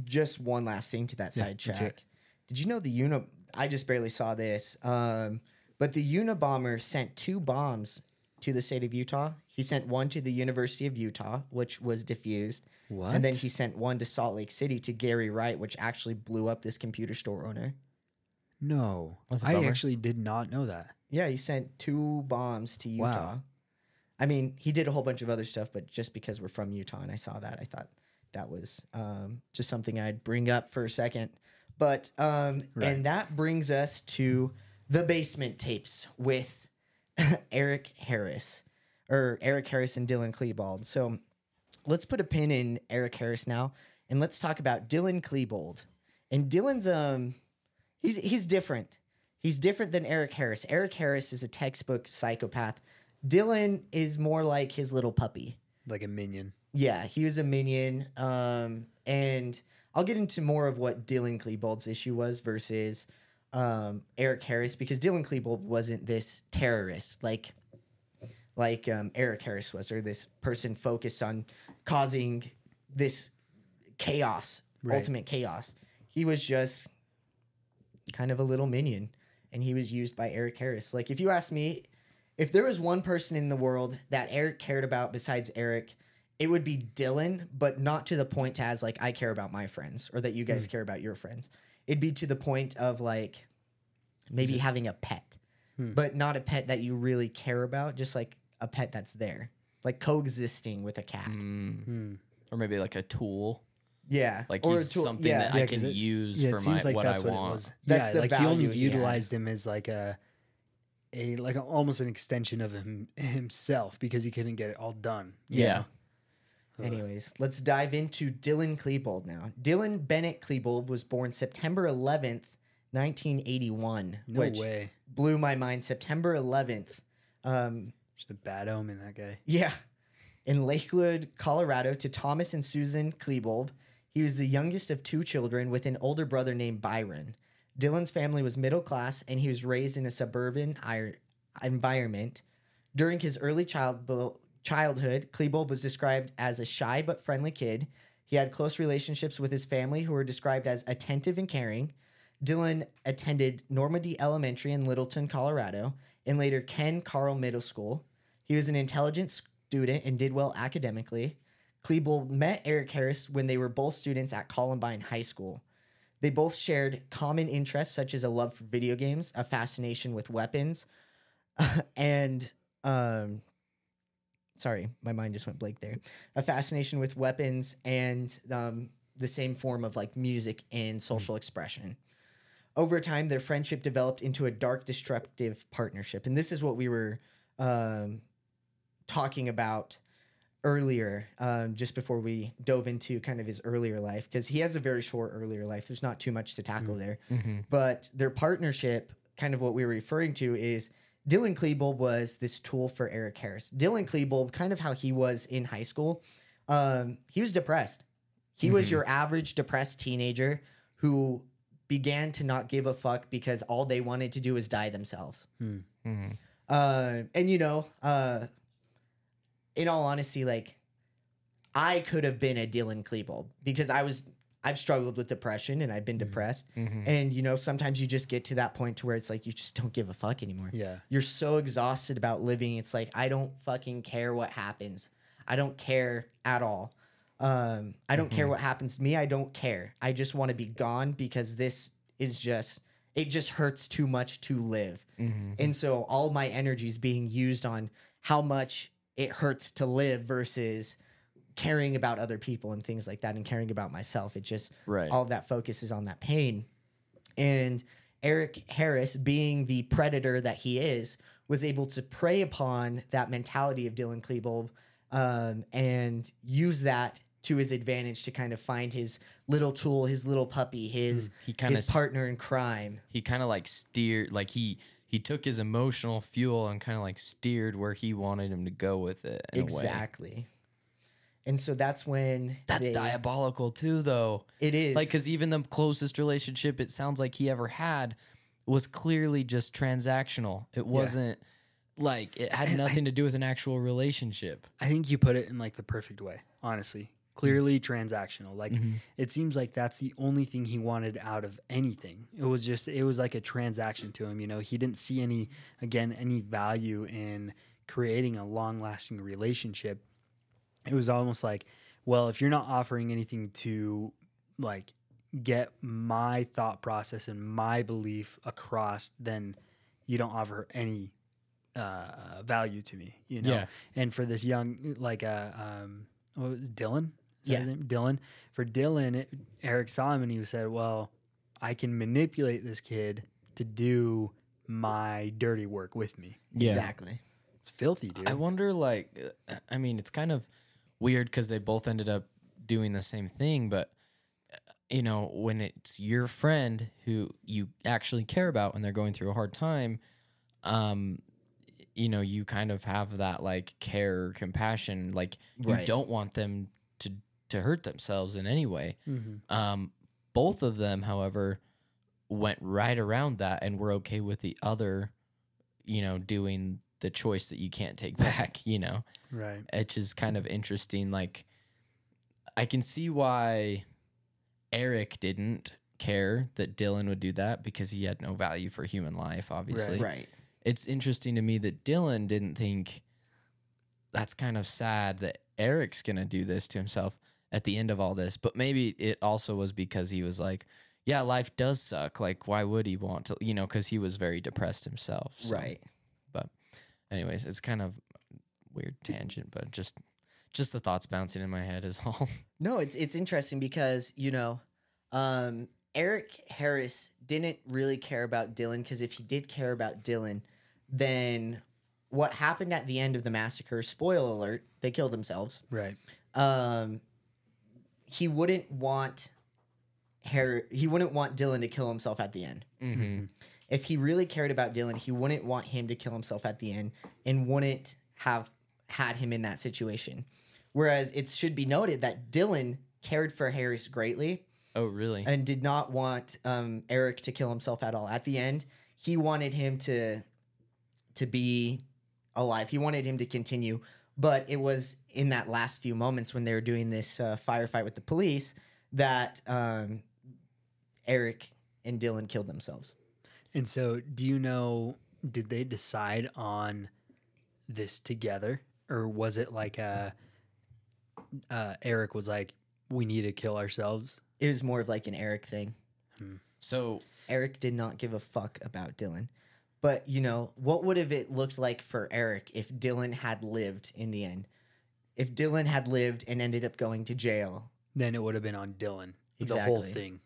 Just one last thing to that Yeah, let's sidetrack. it. Did you know the Uni? I just barely saw this. Um, but the Unabomber sent two bombs to the state of Utah. He sent one to the University of Utah, which was diffused, What? and then he sent one to Salt Lake City to Gary Wright, which actually blew up this computer store owner. no, That's a I bummer. actually did not know that. Yeah, he sent two bombs to Wow. Utah. I mean, he did a whole bunch of other stuff, but just because we're from Utah and I saw that, I thought that was um, just something I'd bring up for a second. But um, Right. and that brings us to the basement tapes with [laughs] Eric Harris or Eric Harris and Dylan Klebold. So let's put a pin in Eric Harris now and let's talk about Dylan Klebold. And Dylan's um he's he's different. He's different than Eric Harris. Eric Harris is a textbook psychopath. Dylan is more like his little puppy. like a minion. Yeah, he was a minion. Um, and I'll get into more of what Dylan Klebold's issue was versus um, Eric Harris because Dylan Klebold wasn't this terrorist like like um, Eric Harris was, or this person focused on causing this chaos, Right. ultimate chaos. He was just kind of a little minion, and he was used by Eric Harris. Like if you ask me, if there was one person in the world that Eric cared about besides Eric, it would be Dylan, but not to the point as like I care about my friends or that you guys care about your friends. It'd be to the point of like maybe having a pet, Hmm. but not a pet that you really care about, just like a pet that's there, like coexisting with a cat. Mm. Or maybe like a tool. Yeah, Like Or a he's tool- something yeah. that Yeah, I 'cause can it- use Yeah, for it my seems like what that's I what want. it was. That's yeah, the like he only value he had. utilized him as like a a like a, almost an extension of him himself because he couldn't get it all done. Yeah. know? Anyways, let's dive into Dylan Klebold now. Dylan Bennett Klebold was born September 11th, 1981, No which way. blew my mind. September 11th. Um, Just a bad omen, that guy. yeah. In Lakewood, Colorado, to Thomas and Susan Klebold. He was the youngest of two children with an older brother named Byron. Dylan's family was middle class and he was raised in a suburban ir- environment. During his early child childhood, Klebold was described as a shy but friendly kid. He had close relationships with his family, who were described as attentive and caring. Dylan attended Normandy Elementary in Littleton, Colorado, and later Ken Caryl Middle School. He was an intelligent student and did well academically. Klebold met Eric Harris when they were both students at Columbine High School. They both shared common interests such as a love for video games, a fascination with weapons, [laughs] and um, sorry, my mind just went blank there. A fascination with weapons and um, the same form of like music and social expression. Over time, their friendship developed into a dark, destructive partnership, and this is what we were um, talking about earlier, um, just before we dove into kind of his earlier life, because he has a very short earlier life. There's not too much to tackle there Mhm. but their partnership, kind of what we were referring to, is Dylan Klebold was this tool for Eric Harris. Dylan Klebold, kind of how he was in high school, um, he was depressed. He was Mhm. your average depressed teenager who began to not give a fuck because all they wanted to do was die themselves. Hmm. Mhm. Uh, and you know, uh, in all honesty, like I could have been a Dylan Klebold because I was I've struggled with depression and I've been Mhm. depressed. Mhm. And you know, sometimes you just get to that point to where it's like you just don't give a fuck anymore. Yeah. You're so exhausted about living. It's like I don't fucking care what happens. I don't care at all. Um, I don't care Mhm. what happens to me. I don't care. I just want to be gone because this is just it just hurts too much to live. Mhm. And so all my energy is being used on how much it hurts to live versus caring about other people and things like that and caring about myself. It just Right. all of that focus is on that pain. And Eric Harris, being the predator that he is, was able to prey upon that mentality of Dylan Klebold um, and use that to his advantage to kind of find his little tool, his little puppy, his he kind his partner in crime. he kind of like steered like he he took his emotional fuel and kind of like steered where he wanted him to go with it in a way. exactly. And so that's when That's they- diabolical too, though. It is Like, because even the closest relationship it sounds like he ever had was clearly just transactional. It wasn't like it had And I- nothing to do with an actual relationship. I think you put it in like the perfect way, honestly. Clearly transactional. Like mm-hmm. it seems like that's the only thing he wanted out of anything. It was just it was like a transaction to him, you know. He didn't see any again any value in creating a long-lasting relationship. It was almost like, well, if you're not offering anything to like get my thought process and my belief across, then you don't offer any uh, value to me, you know. Yeah. And for this young, like, uh, um, what was it, Dylan? Is Yeah. name? Dylan. For Dylan, it, Eric saw him and he said, "Well, I can manipulate this kid to do my dirty work with me. Yeah. exactly. It's filthy, dude." I wonder, like, uh, I mean, it's kind of weird because they both ended up doing the same thing, but uh, you know, when it's your friend who you actually care about and they're going through a hard time, um, you know, you kind of have that like care, compassion, like you Right. don't want them to to hurt themselves in any way. Mm-hmm. Um, both of them, however, went right around that and were okay with the other, you know, doing the choice that you can't take [laughs] back. You know, Right. which is kind of interesting. Like, I can see why Eric didn't care that Dylan would do that because he had no value for human life. Obviously, Right. it's interesting to me that Dylan didn't think that's kind of sad that Eric's gonna do this to himself at the end of all this. But maybe it also was because he was like, yeah, life does suck. Like, why would he want to, you know, because he was very depressed himself. So, Right. Anyways, it's kind of weird tangent, but just just the thoughts bouncing in my head is [laughs] all. No, it's it's interesting because you know, um, Eric Harris didn't really care about Dylan because if he did care about Dylan, then what happened at the end of the massacre? Spoil alert: they killed themselves. Right. Um, he wouldn't want Harry. He wouldn't want Dylan to kill himself at the end. mm-hmm. If he really cared about Dylan, he wouldn't want him to kill himself at the end and wouldn't have had him in that situation. Whereas it should be noted that Dylan cared for Harris greatly Oh, really? and did not want um, Eric to kill himself at all. At the end, he wanted him to to be alive. He wanted him to continue, but it was in that last few moments when they were doing this uh, firefight with the police that um, Eric and Dylan killed themselves. And so, do you know? Did they decide on this together, or was it like a uh, Eric was like, "We need to kill ourselves"? It was more of like an Eric thing. so Eric did not give a fuck about Dylan. But you know, what would have it looked like for Eric if Dylan had lived in the end? If Dylan had lived and ended up going to jail. Then it would have been on Dylan. The whole thing,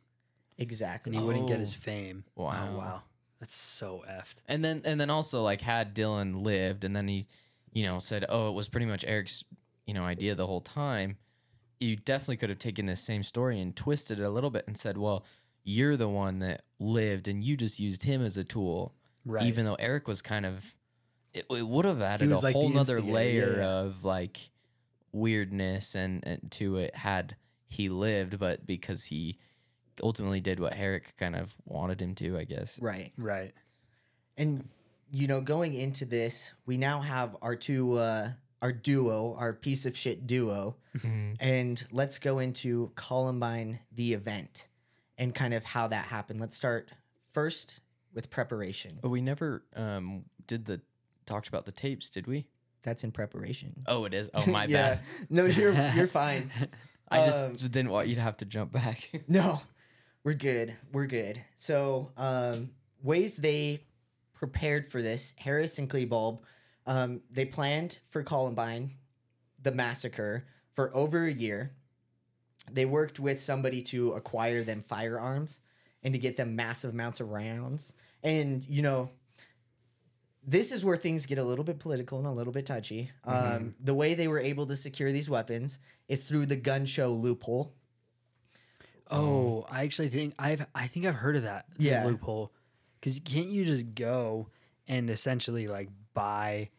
Exactly. and he wouldn't get his Oh. fame. Wow. Oh, wow. That's so effed. And then and then also like had Dylan lived and then he, you know, said, "Oh, it was pretty much Eric's, you know, idea the whole time." You definitely could have taken this same story and twisted it a little bit and said, "Well, you're the one that lived and you just used him as a tool." Right. Even though Eric was kind of it, it would have added a like whole nother layer yeah, of like weirdness and, and to it had he lived, but because he ultimately did what Eric kind of wanted him to, I guess. Right. right. And you know, going into this, we now have our two uh our duo, our piece of shit duo. Mhm. And let's go into Columbine the event and kind of how that happened. Let's start first with preparation. But we never um did the talked about the tapes, did we? That's in preparation. Oh, it is. Oh, [laughs] my Yeah. bad. No, you're you're [laughs] fine. I just Um, didn't want you to have to jump back. No, we're good. We're good. So, um, ways they prepared for this Harris and Klebold, um, they planned for Columbine, the massacre, for over a year. They worked with somebody to acquire them firearms and to get them massive amounts of rounds. And, you know, this is where things get a little bit political and a little bit touchy. Um, the way they were able to secure these weapons is through the gun show loophole. Oh, I actually think I've I think I've heard of that Yeah. loophole. Because can't you just go and essentially like buy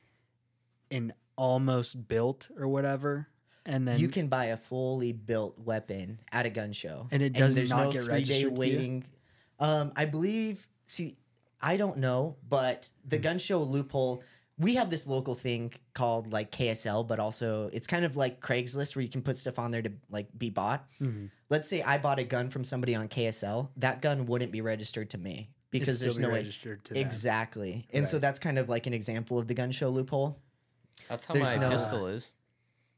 an almost built or whatever, and then you can buy a fully built weapon at a gun show, And it does not get registered you? Um, I believe. See, I don't know, but Hmm. the gun show loophole. We have this local thing called like KSL, but also it's kind of like Craigslist where you can put stuff on there to like be bought. Mhm. Let's say I bought a gun from somebody on KSL, that gun wouldn't be registered to me because It'd there's still be no way. registered to them. Exactly, and so that's kind of like an example of the gun show loophole. That's how There's my no- pistol is.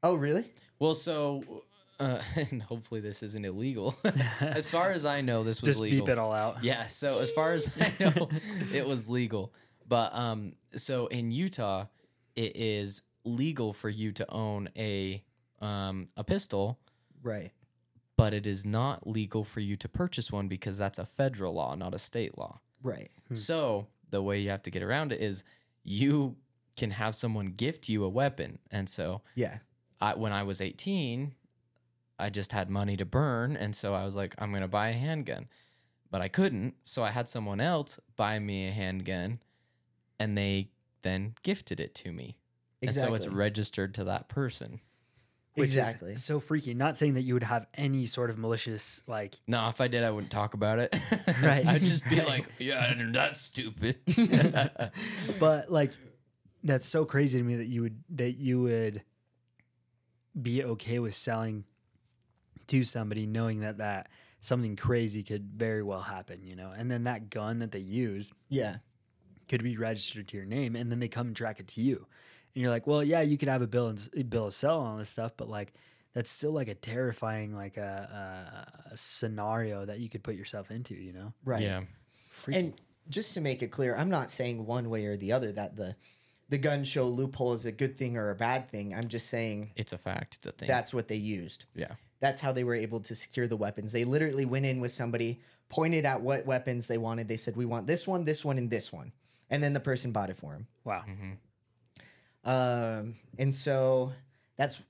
Oh, really? Well, so uh, [laughs] and hopefully this isn't illegal. [laughs] as far as I know, this was Just legal. beep it all out. Yeah, so as far as I know, [laughs] it was legal. But um so in Utah, it is legal for you to own a um a pistol, Right. but it is not legal for you to purchase one because that's a federal law, not a state law. Right. So the way you have to get around it is you can have someone gift you a weapon. And so Yeah. I, when I was 18, I just had money to burn. And so I was like, I'm going to buy a handgun. But I couldn't. So I had someone else buy me a handgun and they then gifted it to me. And so it's registered to that person. Which is exactly. so freaky. Not saying that you would have any sort of malicious like No, if I did, I wouldn't talk about it. [laughs] Right. I'd just be Right. like, yeah, that's stupid. [laughs] [laughs] but like that's so crazy to me that you would that you would be okay with selling to somebody knowing that that something crazy could very well happen you know and then that gun that they used yeah. Could be registered to your name and then they come and track it to you and you're like well yeah you could have a bill and bill of sale on all this stuff but like that's still like a terrifying like a, a, a scenario that you could put yourself into you know Right. Yeah. Freaky. And just to make it clear, I'm not saying one way or the other that the the gun show loophole is a good thing or a bad thing. I'm just saying It's a fact. It's a thing. that's what they used. yeah. That's how they were able to secure the weapons. They literally went in with somebody, pointed out what weapons they wanted. They said, "We want this one, this one, and this one," and then the person bought it for him. wow Um, and so that's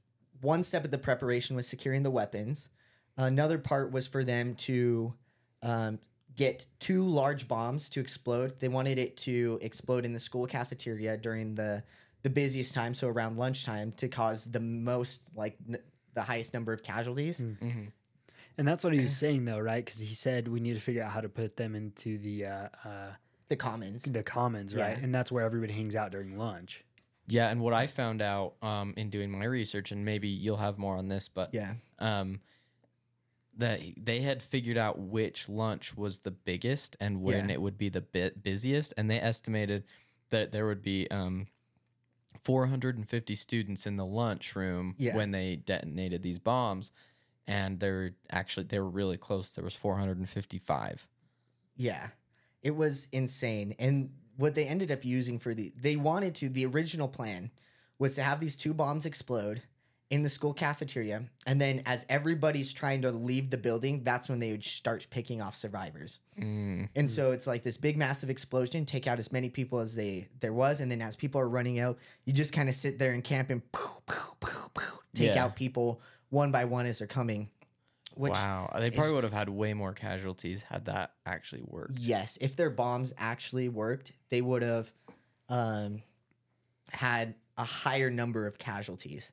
one step of the preparation was securing the weapons. Another part was for them to um, get two large bombs to explode. They wanted it to explode in the school cafeteria during the the busiest time, so around lunchtime, to cause the most like n- the highest number of casualties. hmm And that's what he was saying, though, right? Because he said we need to figure out how to put them into the uh, uh, The commons. the commons, right? Yeah. And that's where everybody hangs out during lunch. Yeah. And what I found out um, in doing my research, and maybe you'll have more on this, but Yeah. um, that they had figured out which lunch was the biggest and when Yeah. it would be the bit busiest, and they estimated that there would be um, 450 students in the lunchroom Yeah. when they detonated these bombs, and they're actually they were really close. There was 455. Yeah. It was insane. And what they ended up using for the they wanted to the original plan was to have these two bombs explode in the school cafeteria and then as everybody's trying to leave the building that's when they would start picking off survivors Mm. and so it's like this big massive explosion take out as many people as they there was and then as people are running out you just kind of sit there and camp and poof, poof, poof, take Yeah. out people one by one as they're coming which wow, they probably is- would have had way more casualties had that actually worked. Yes, if their bombs actually worked, they would have um, had a higher number of casualties.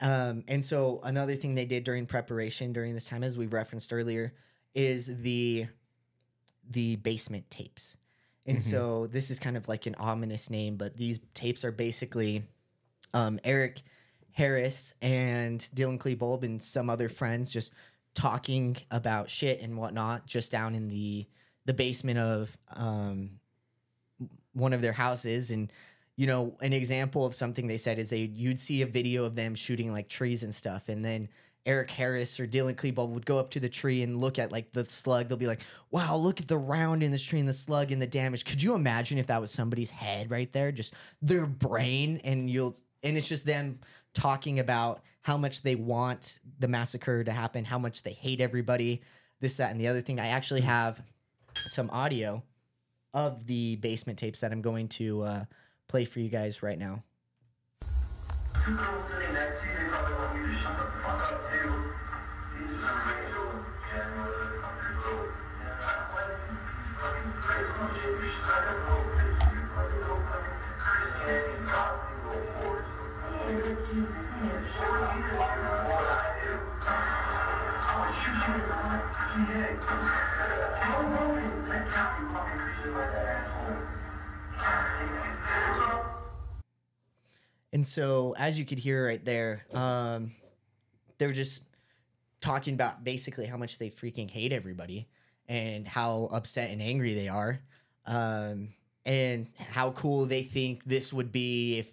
Um, and so another thing they did during preparation during this time, as we referenced earlier, is the the basement tapes. And Mhm. so this is kind of like an ominous name, but these tapes are basically um, Eric Harris and Dylan Klebold and some other friends just talking about shit and whatnot just down in the the basement of um, one of their houses and you know an example of something they said is they you'd see a video of them shooting like trees and stuff and then Eric Harris or Dylan Klebold would go up to the tree and look at like the slug. They'll be like, "Wow, look at the round in this tree and the slug and the damage." Could you imagine if that was somebody's head right there, just their brain, and you'll and it's just them talking about how much they want the massacre to happen, how much they hate everybody, this, that, and the other thing. I actually have some audio of the basement tapes that I'm going to uh, play for you guys right now. And so, as you could hear right there, um, they're just talking about basically how much they freaking hate everybody and how upset and angry they are, um, and how cool they think this would be if,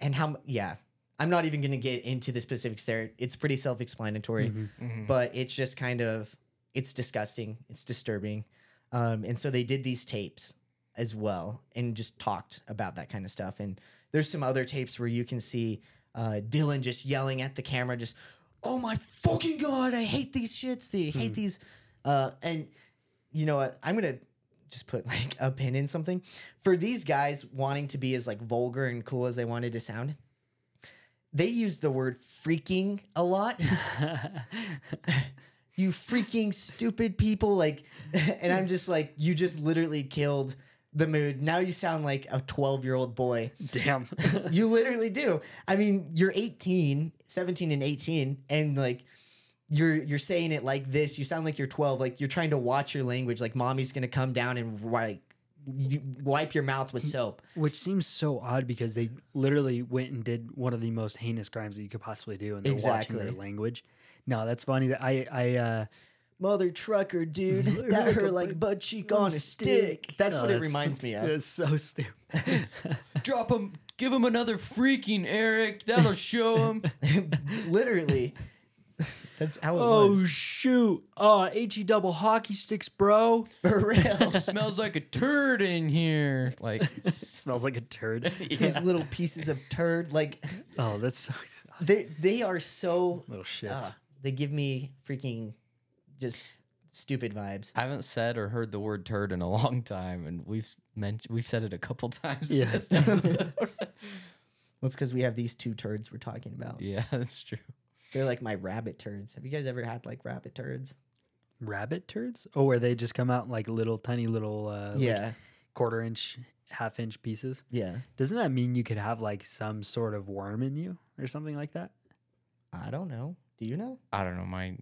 and how, yeah. I'm not even going to get into the specifics there. It's pretty self explanatory Mhm. Mhm. but it's just kind of it's disgusting it's disturbing um, and so they did these tapes as well and just talked about that kind of stuff and there's some other tapes where you can see uh, dylan just yelling at the camera just oh my fucking god i hate these shits. They hate these uh, and you know what? I'm gonna just put like a pin in something. For these guys wanting to be as like vulgar and cool as they wanted to sound they used the word freaking a lot. [laughs] You freaking stupid people like [laughs] and i'm just like you just literally killed the mood. Now you sound like a 12 year old boy. Damn. [laughs] You literally do. I mean, you're 18, 17 and 18, and like you're you're saying it like this. You sound like you're 12. Like you're trying to watch your language. Like mommy's gonna come down and like you wipe your mouth with soap. Which seems so odd because they literally went and did one of the most heinous crimes that you could possibly do, and they're watching their language. No, that's funny. That I I uh, Mother trucker, dude. [laughs] Her that her like butt cheek on on a a stick. That's Oh, what it reminds me of. It's so stupid. [laughs] Drop him. Give him another freaking Eric. That'll show him. [laughs] literally. That's how it oh was. shoot! Oh, he double hockey sticks, bro. For real. Smells like a turd in here. Like, Smells like a turd. These little pieces of turd, like Oh, that's so they they are so little shits. uh, they give me freaking just stupid vibes. I haven't said or heard the word turd in a [laughs] long time, and we've mentioned we've said it a couple [laughs] times Yeah. this episode. [laughs] Well, it's because we have these two turds we're talking about. yeah, that's true. They're like my rabbit turds. Have you guys ever had like rabbit turds? Rabbit turds? Oh, where they just come out like little tiny little uh, like yeah, quarter inch, half inch pieces. yeah. Doesn't that mean you could have like some sort of worm in you or something like that? I don't know. Do you know? I don't know. My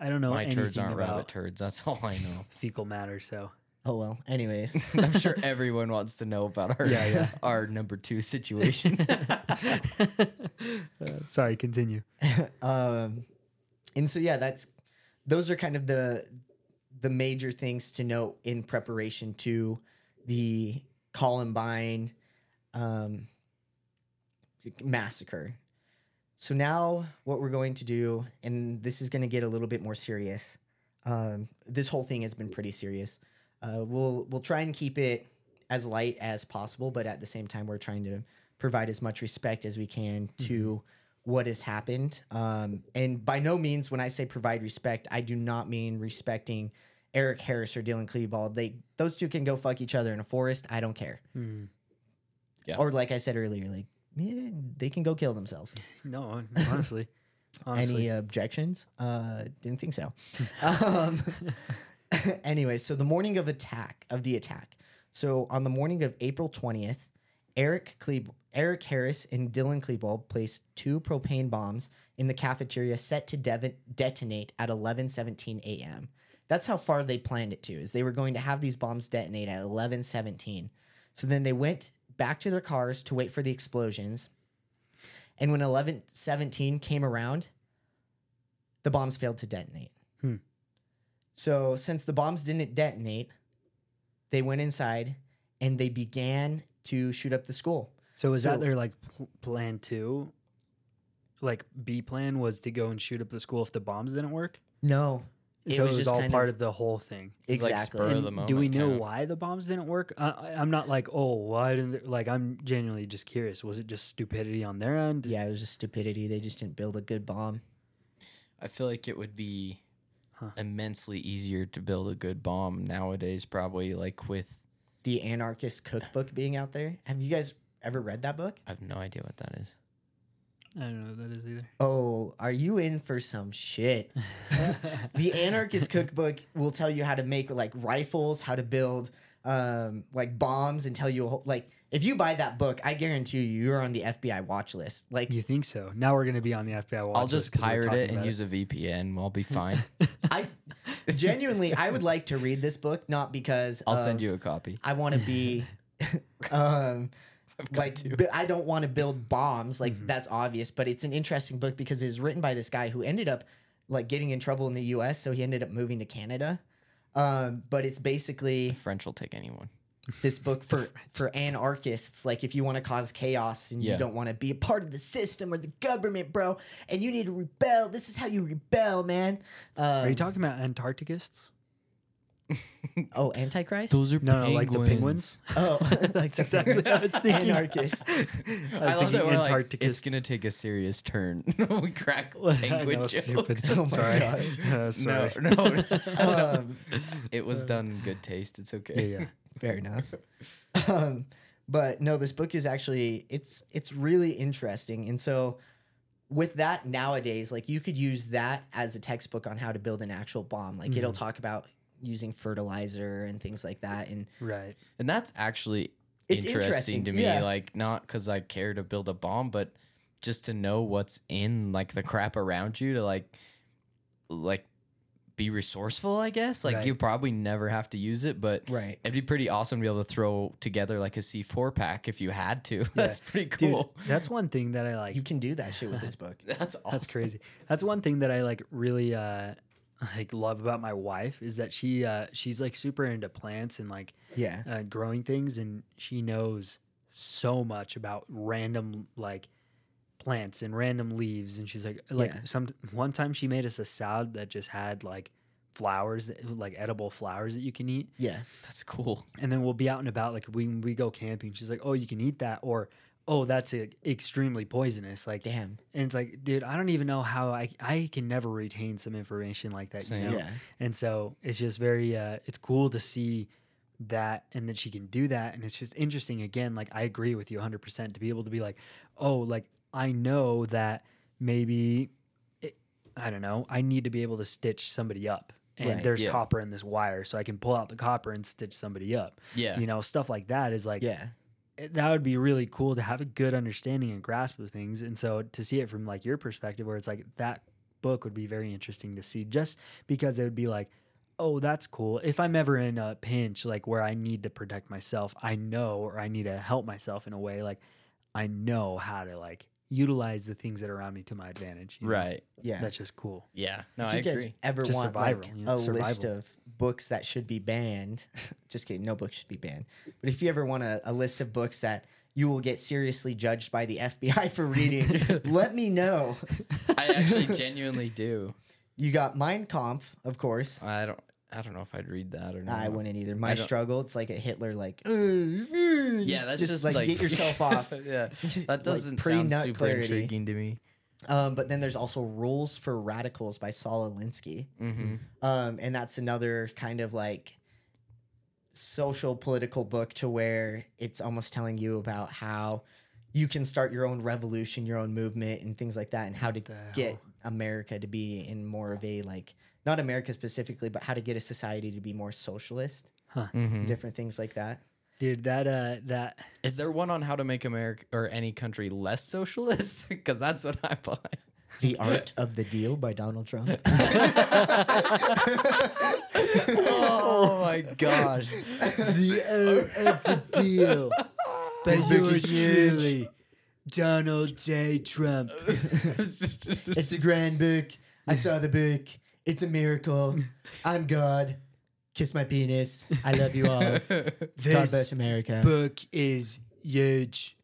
I don't know my anything turds aren't about rabbit turds. That's [laughs] all I know. fecal matter. So Oh well. Anyways, [laughs] I'm sure everyone wants to know about our Yeah, yeah. [laughs] our number two situation. Uh, sorry, continue. um, and so yeah, that's those are kind of the the major things to note in preparation to the Columbine um, massacre. So now, what we're going to do, and this is going to get a little bit more serious. Um, this whole thing has been pretty serious. Uh, we'll we'll try and keep it as light as possible, but at the same time, we're trying to provide as much respect as we can to what has happened. Um, and by no means, when I say provide respect, I do not mean respecting Eric Harris or Dylan Klebold. They those two can go fuck each other in a forest. I don't care. Hmm. Yeah. Or like I said earlier, like yeah, they can go kill themselves. [laughs] No, honestly, [laughs] honestly, Any objections? Uh, didn't think so. [laughs] um, anyway, so the morning of attack of the attack. So on the morning of April twentieth, Eric Kleb- Eric Harris and Dylan Klebold placed two propane bombs in the cafeteria set to dev- detonate at eleven seventeen a.m. That's how far they planned it to. Is they were going to have these bombs detonate at eleven seventeen. So then they went back to their cars to wait for the explosions. And when 1117 came around, the bombs failed to detonate. Hmm. So, since the bombs didn't detonate, they went inside and they began to shoot up the school. so was so- that their like pl- plan two? Like B plan was to go and shoot up the school if the bombs didn't work. No. So it was all part of, the whole thing. It's like exactly. spur of And the do we know kinda. why the bombs didn't work? I, I- I'm not like, oh, why didn't they, like? I'm genuinely just curious. Was it just stupidity on their end? yeah, it was just stupidity. They just didn't build a good bomb. I feel like it would be Huh. immensely easier to build a good bomb nowadays, probably like with The anarchist cookbook being out there. Have you guys ever read that book? I have no idea what that is. I don't know what that is either. Oh, are you in for some shit? [laughs] the anarchist cookbook will tell you how to make like rifles, how to build um, like bombs, and tell you a whole, like if you buy that book, I guarantee you you're on the FBI watch list. Like You think so? Now we're gonna be on the FBI watch. I'll list just 'cause we're pirate it and about use a VPN. I'll be [laughs] fine. I genuinely, I would like to read this book, not because I'll send you a copy. I want to be. [laughs] um, I've got [laughs] like to. I don't want to build bombs. Like that's obvious, but it's an interesting book because it's written by this guy who ended up like getting in trouble in the U.S. So he ended up moving to Canada. Um, but it's basically The French will take anyone. [laughs] this book for for anarchists. Like if you want to cause chaos and Yeah. you don't want to be a part of the system or the government, bro, and you need to rebel. This is how you rebel, man. Um, Are you talking about Antarcticists? [laughs] Oh, Antichrist. Those are No, no, like the penguins. oh, like [laughs] [laughs] That's exactly what I was thinking. Anarchists. I was I, love thinking that we're like, it's gonna take a serious turn. we crack I penguin know, jokes. stupid. Oh my sorry. gosh. Uh, sorry. No, no. um, it was done in good taste. It's okay. Yeah, yeah. fair enough. um, but no, this book is actually it's it's really interesting, and so with that nowadays, like you could use that as a textbook on how to build an actual bomb. Like it'll talk about using fertilizer and things like that. And Right. And that's actually It's interesting, interesting, to me. yeah. Like not because I care to build a bomb, but just to know what's in like the crap around you to like like be resourceful, I guess. Like Right. you probably never have to use it, but right, it'd be pretty awesome to be able to throw together like a C4 pack if you had to. [laughs] That's pretty Dude, cool. that's one thing that I like. you can do that shit with this [laughs] book. That's awesome. That's crazy. That's one thing that I like really uh [laughs] like love about my wife is that she uh she's like super into plants and like Yeah, uh, growing things and she knows so much about random like plants and random leaves and she's like like Yeah. some one time she made us a salad that just had like flowers that, like edible flowers that you can eat yeah, That's cool. and then we'll be out and about like we we go camping she's like oh you can eat that or oh that's uh, extremely poisonous like damn, and it's like, dude, I don't even know how I I can never retain some information like that. You know? yeah, And so it's just very uh it's cool to see that and that she can do that. And it's just interesting again, like I agree with you 100 percent to be able to be like, oh, like I know that maybe it, I don't know, I need to be able to stitch somebody up. And Right. there's Yeah. copper in this wire, so I can pull out the copper and stitch somebody up. Yeah. You know, stuff like that is like yeah, it- that would be really cool to have a good understanding and grasp of things. And so to see it from like your perspective where it's like that book would be very interesting to see just because it would be like oh that's cool. If i'm ever in a pinch like where i need to protect myself i know or i need to help myself in a way like i know how to like utilize the things that are around me to my advantage you know? Right. yeah. that's just cool Yeah. No, if I you guys agree. ever Just want survival, like, you know, a list survival. of books that should be banned, [laughs] just kidding, no book should be banned. But if you ever want a, a list of books that you will get seriously judged by the FBI for [laughs] reading, let me know. I actually genuinely do. You got Mein Kampf, of course. I don't I don't know if I'd read that or not. I wouldn't either. My struggle. It's like a Hitler, like yeah, that's just, like, like, get yourself off. [laughs] yeah, [laughs] that doesn't pre-nut sound super clarity. intriguing to me. Um, but then there's also Rules for Radicals by Saul Alinsky. Mm-hmm. Um, and that's another kind of like social political book to where it's almost telling you about how you can start your own revolution, your own movement, and things like that, and how to get? America to be in more of a like not America specifically, but how to get a society to be more socialist, Mm-hmm. different things like that. dude that uh that Is there one on how to make America or any country less socialist? [laughs] Because that's what I buy. The Art of the Deal by Donald Trump. [laughs] oh my gosh! the art of the deal by yours truly, Donald J. Trump. [laughs] It's a grand book. I saw the book. It's a miracle. [laughs] I'm God. Kiss my penis. I love you all. [laughs] God bless America. book is huge.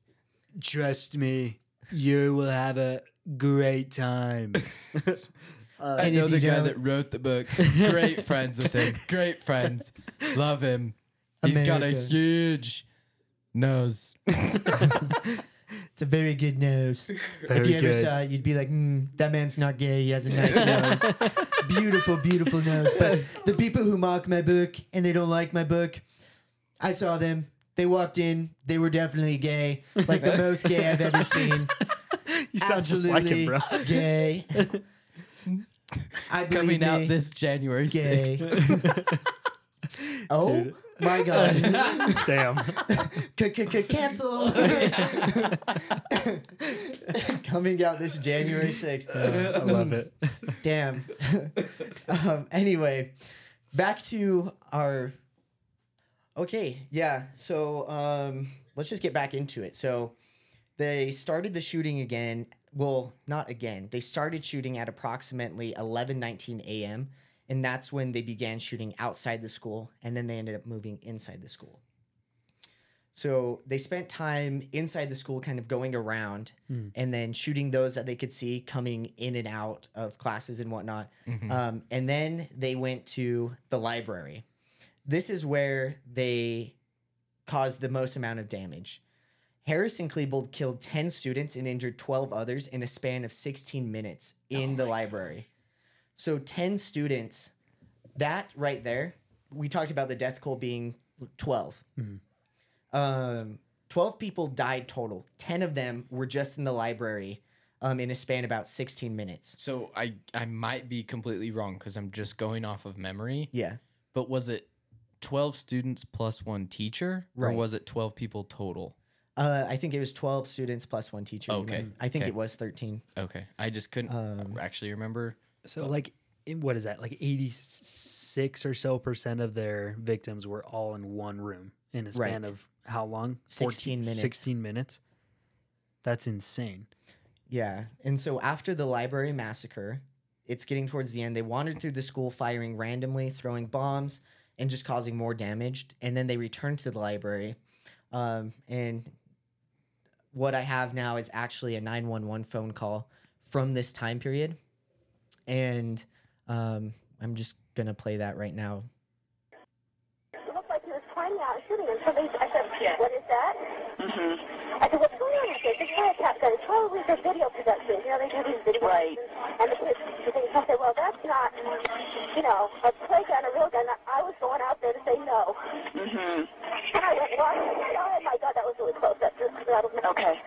Trust me, you will have a great time. [laughs] Uh, I And know if the you guy don't- that wrote the book. Great friends with him. Great friends. Love him. He's got a America. huge nose. It's a very good nose. [laughs] Very if Very you ever saw it, you'd be like, mm, that man's not gay. He has a nice [laughs] nose. beautiful, beautiful nose. But the people who mock my book and they don't like my book, I saw them. They walked in. They were definitely gay. Like the most gay I've ever [laughs] seen. you sound just like him, bro. Gay. I believe Coming out me, this January gay. 6th. Oh Dude. My god. [laughs] Damn. [laughs] Cancel. [laughs] Coming out this January 6th. I love it. Damn. um, anyway, back to our. Okay, yeah. So um, let's just get back into it. So they started the shooting again. Well, not again. They started shooting at approximately 11:19 a.m. and that's when they began shooting outside the school, and then they ended up moving inside the school. So they spent time inside the school, kind of going around, Hmm. and then shooting those that they could see coming in and out of classes and whatnot. Mhm. Um, and then they went to the library. This is where they caused the most amount of damage. Harris and Klebold killed 10 students and injured 12 others in a span of 16 minutes in Oh the my library. So 10 students, that right there, we talked about the death toll being 12. Mhm. Um, 12 people died total. 10 of them were just in the library um, in a span about 16 minutes. So I I might be completely wrong because I'm just going off of memory. Yeah. But was it 12 students plus one teacher or Right. was it 12 people total? Uh, I think it was 12 students plus one teacher. Okay. I think okay. it was 13. Okay. I just couldn't Um, actually remember. So like in- what is that? Like 86 or so percent of their victims were all in one room in a span Right. of how long? 16 minutes. 16 minutes. That's insane. Yeah. And so after the library massacre, it's getting towards the end. They wandered through the school firing randomly, throwing bombs, and just causing more damage. And then they returned to the library. Um, and what I have now is actually a 911 phone call from this time period. And um, I'm just going to play that right now. It looked like he was climbing out and shooting him. So they, I said, what is that? Mm-hmm. I said, what's going on? He said, it's a wiretap gun. It's probably for video production. You know, they do these video Right. And the kids, the thing, I said, well, that's not, you know, a play gun, a real gun. I was going out there to say no. Mm-hmm. And I went, well, oh my God, that was really close. That just rattled me. Okay.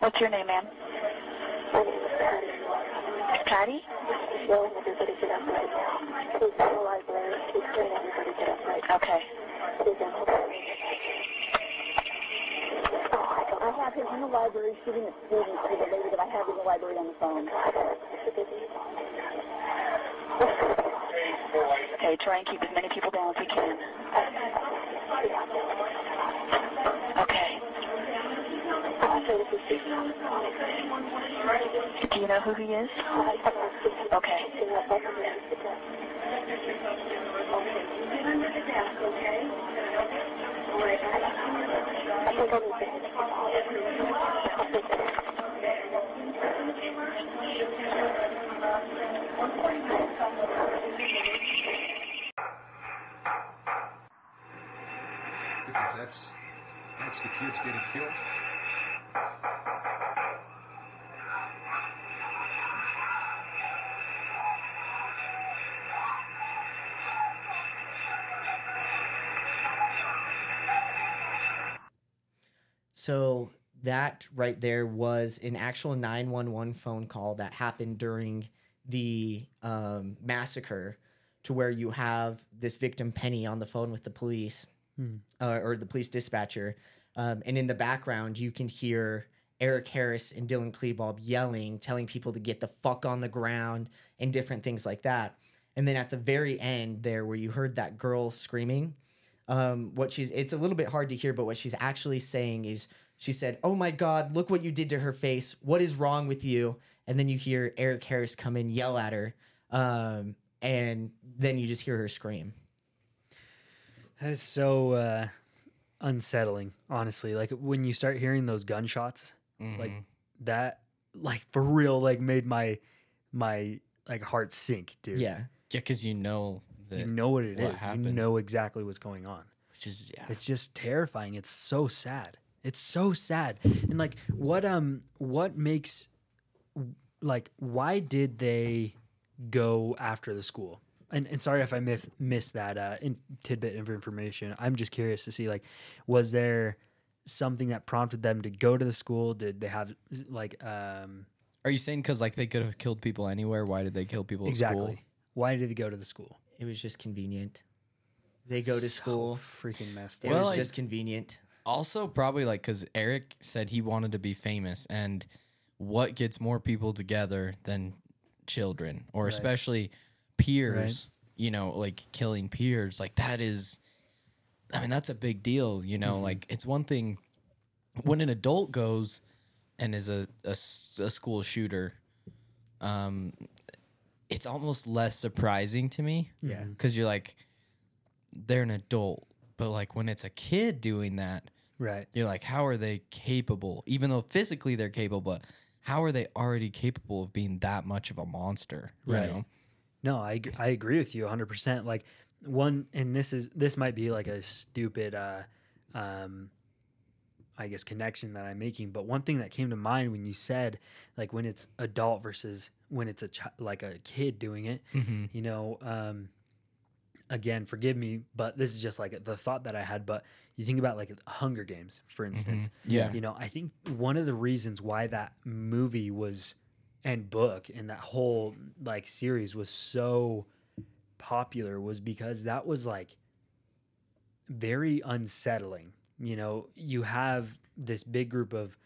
What's your name, ma'am? my name is Patty. Patty? Everybody get up right now. He's in the library. He's screaming everybody get up right now. Okay. Oh, I I have him in the library shooting at students to the lady that I have in the library on the phone. Okay, try and keep as many people down as you can. Okay. Do you know who he is? Okay. Because that's that's the kids getting killed. So that right there was an actual 911 phone call that happened during the um, massacre to where you have this victim Penny on the phone with the police Hmm. uh, or the police dispatcher. Um, and in the background, you can hear Eric Harris and Dylan Klebold yelling, telling people to get the fuck on the ground and different things like that. And then at the very end, there where you heard that girl screaming, um, what she's it's a little bit hard to hear, but what she's actually saying is she said, "Oh my God, look what you did to her face. What is wrong with you?" And then you hear Eric Harris come in, yell at her, um, and then you just hear her scream. That is so uh, unsettling, honestly. Like when you start hearing those gunshots, like Mhm. that, like for real, like made my my like heart sink, dude. Yeah, yeah, because you know that, you know what it is. what You know exactly what's going on. which is yeah. It's just terrifying. It's so sad. It's so sad. And like, what um, what makes like why did they go after the school? And, and sorry if I myth, missed that uh, in, tidbit of information. I'm just curious to see like, was there something that prompted them to go to the school? Did they have like um, Are you saying because like they could have killed people anywhere? Why did they kill people at exactly? school? Why did they go to the school? it was just convenient. They go to So school. freaking messed It up. Well, was I- just convenient. Also, probably like because Eric said he wanted to be famous, and what gets more people together than children, or Right. especially peers? You know, like killing peers, like that is. I mean, that's a big deal. You know, like it's one thing when an adult goes and is a a school shooter. Um, it's almost less surprising to me Yeah. because you're like, they're an adult, but like when it's a kid doing that, right. you're like, how are they capable? Even though physically they're capable, but how are they already capable of being that much of a monster? You Right. know? No, I I agree with you 100%. Like one and this is this might be like a stupid uh um I guess connection that I'm making, but one thing that came to mind when you said like when it's adult versus when it's a chi- like a kid doing it, Mm-hmm. you know, um again, forgive me, but this is just like the thought that I had, but you think about like Hunger Games, for instance. Yeah. You know, I think one of the reasons why that movie was and book and that whole like series was so popular was because that was like very unsettling. You know, you have this big group of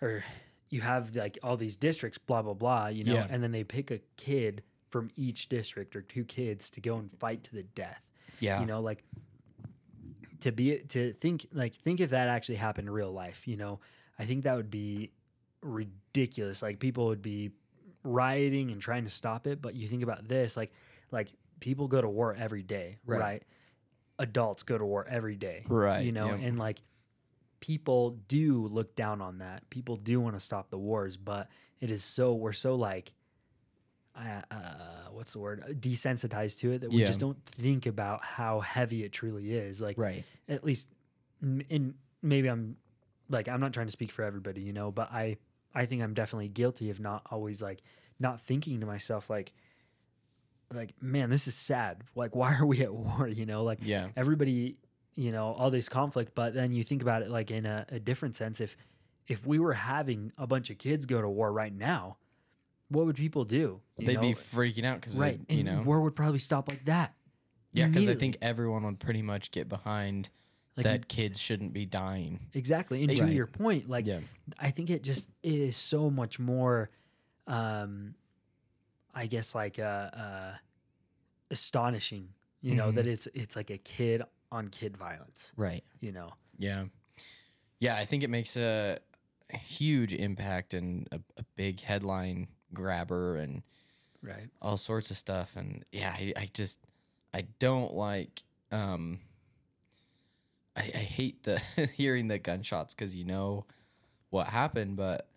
or you have like all these districts, blah blah blah, you know, Yeah. and then they pick a kid from each district or two kids to go and fight to the death. Yeah. You know, like to be to think like think if that actually happened in real life, you know, I think that would be ridiculous. Like people would be rioting and trying to stop it, but you think about this, like like people go to war every day, Right. right? Adults go to war every day. Right, You know, yep. and like people do look down on that. People do want to stop the wars, but it is so we're so like uh, uh, what's the word desensitized to it that we Yeah. just don't think about how heavy it truly is like Right. at least in maybe i'm like i'm not trying to speak for everybody you know but i i think i'm definitely guilty of not always like not thinking to myself like like man this is sad. Like [laughs] why are we at war? You know like Yeah. everybody you know all this conflict but then you think about it like in a, a different sense. If if we were having a bunch of kids go to war right now what would people do? You They'd be freaking out because right. you and know? war would probably stop like that. Yeah because I think everyone would pretty much get behind Like, that kids shouldn't be dying. exactly and to your point like yeah. I think it just it is so much more, um, I guess like uh, uh, astonishing. You know that it's it's like a kid on kid violence. Right. You know, Yeah. Yeah, I think it makes a huge impact and a, a big headline grabber and right? all sorts of stuff. And yeah, I, I just I don't like um I, I hate the [laughs] hearing the gunshots because you know what happened, but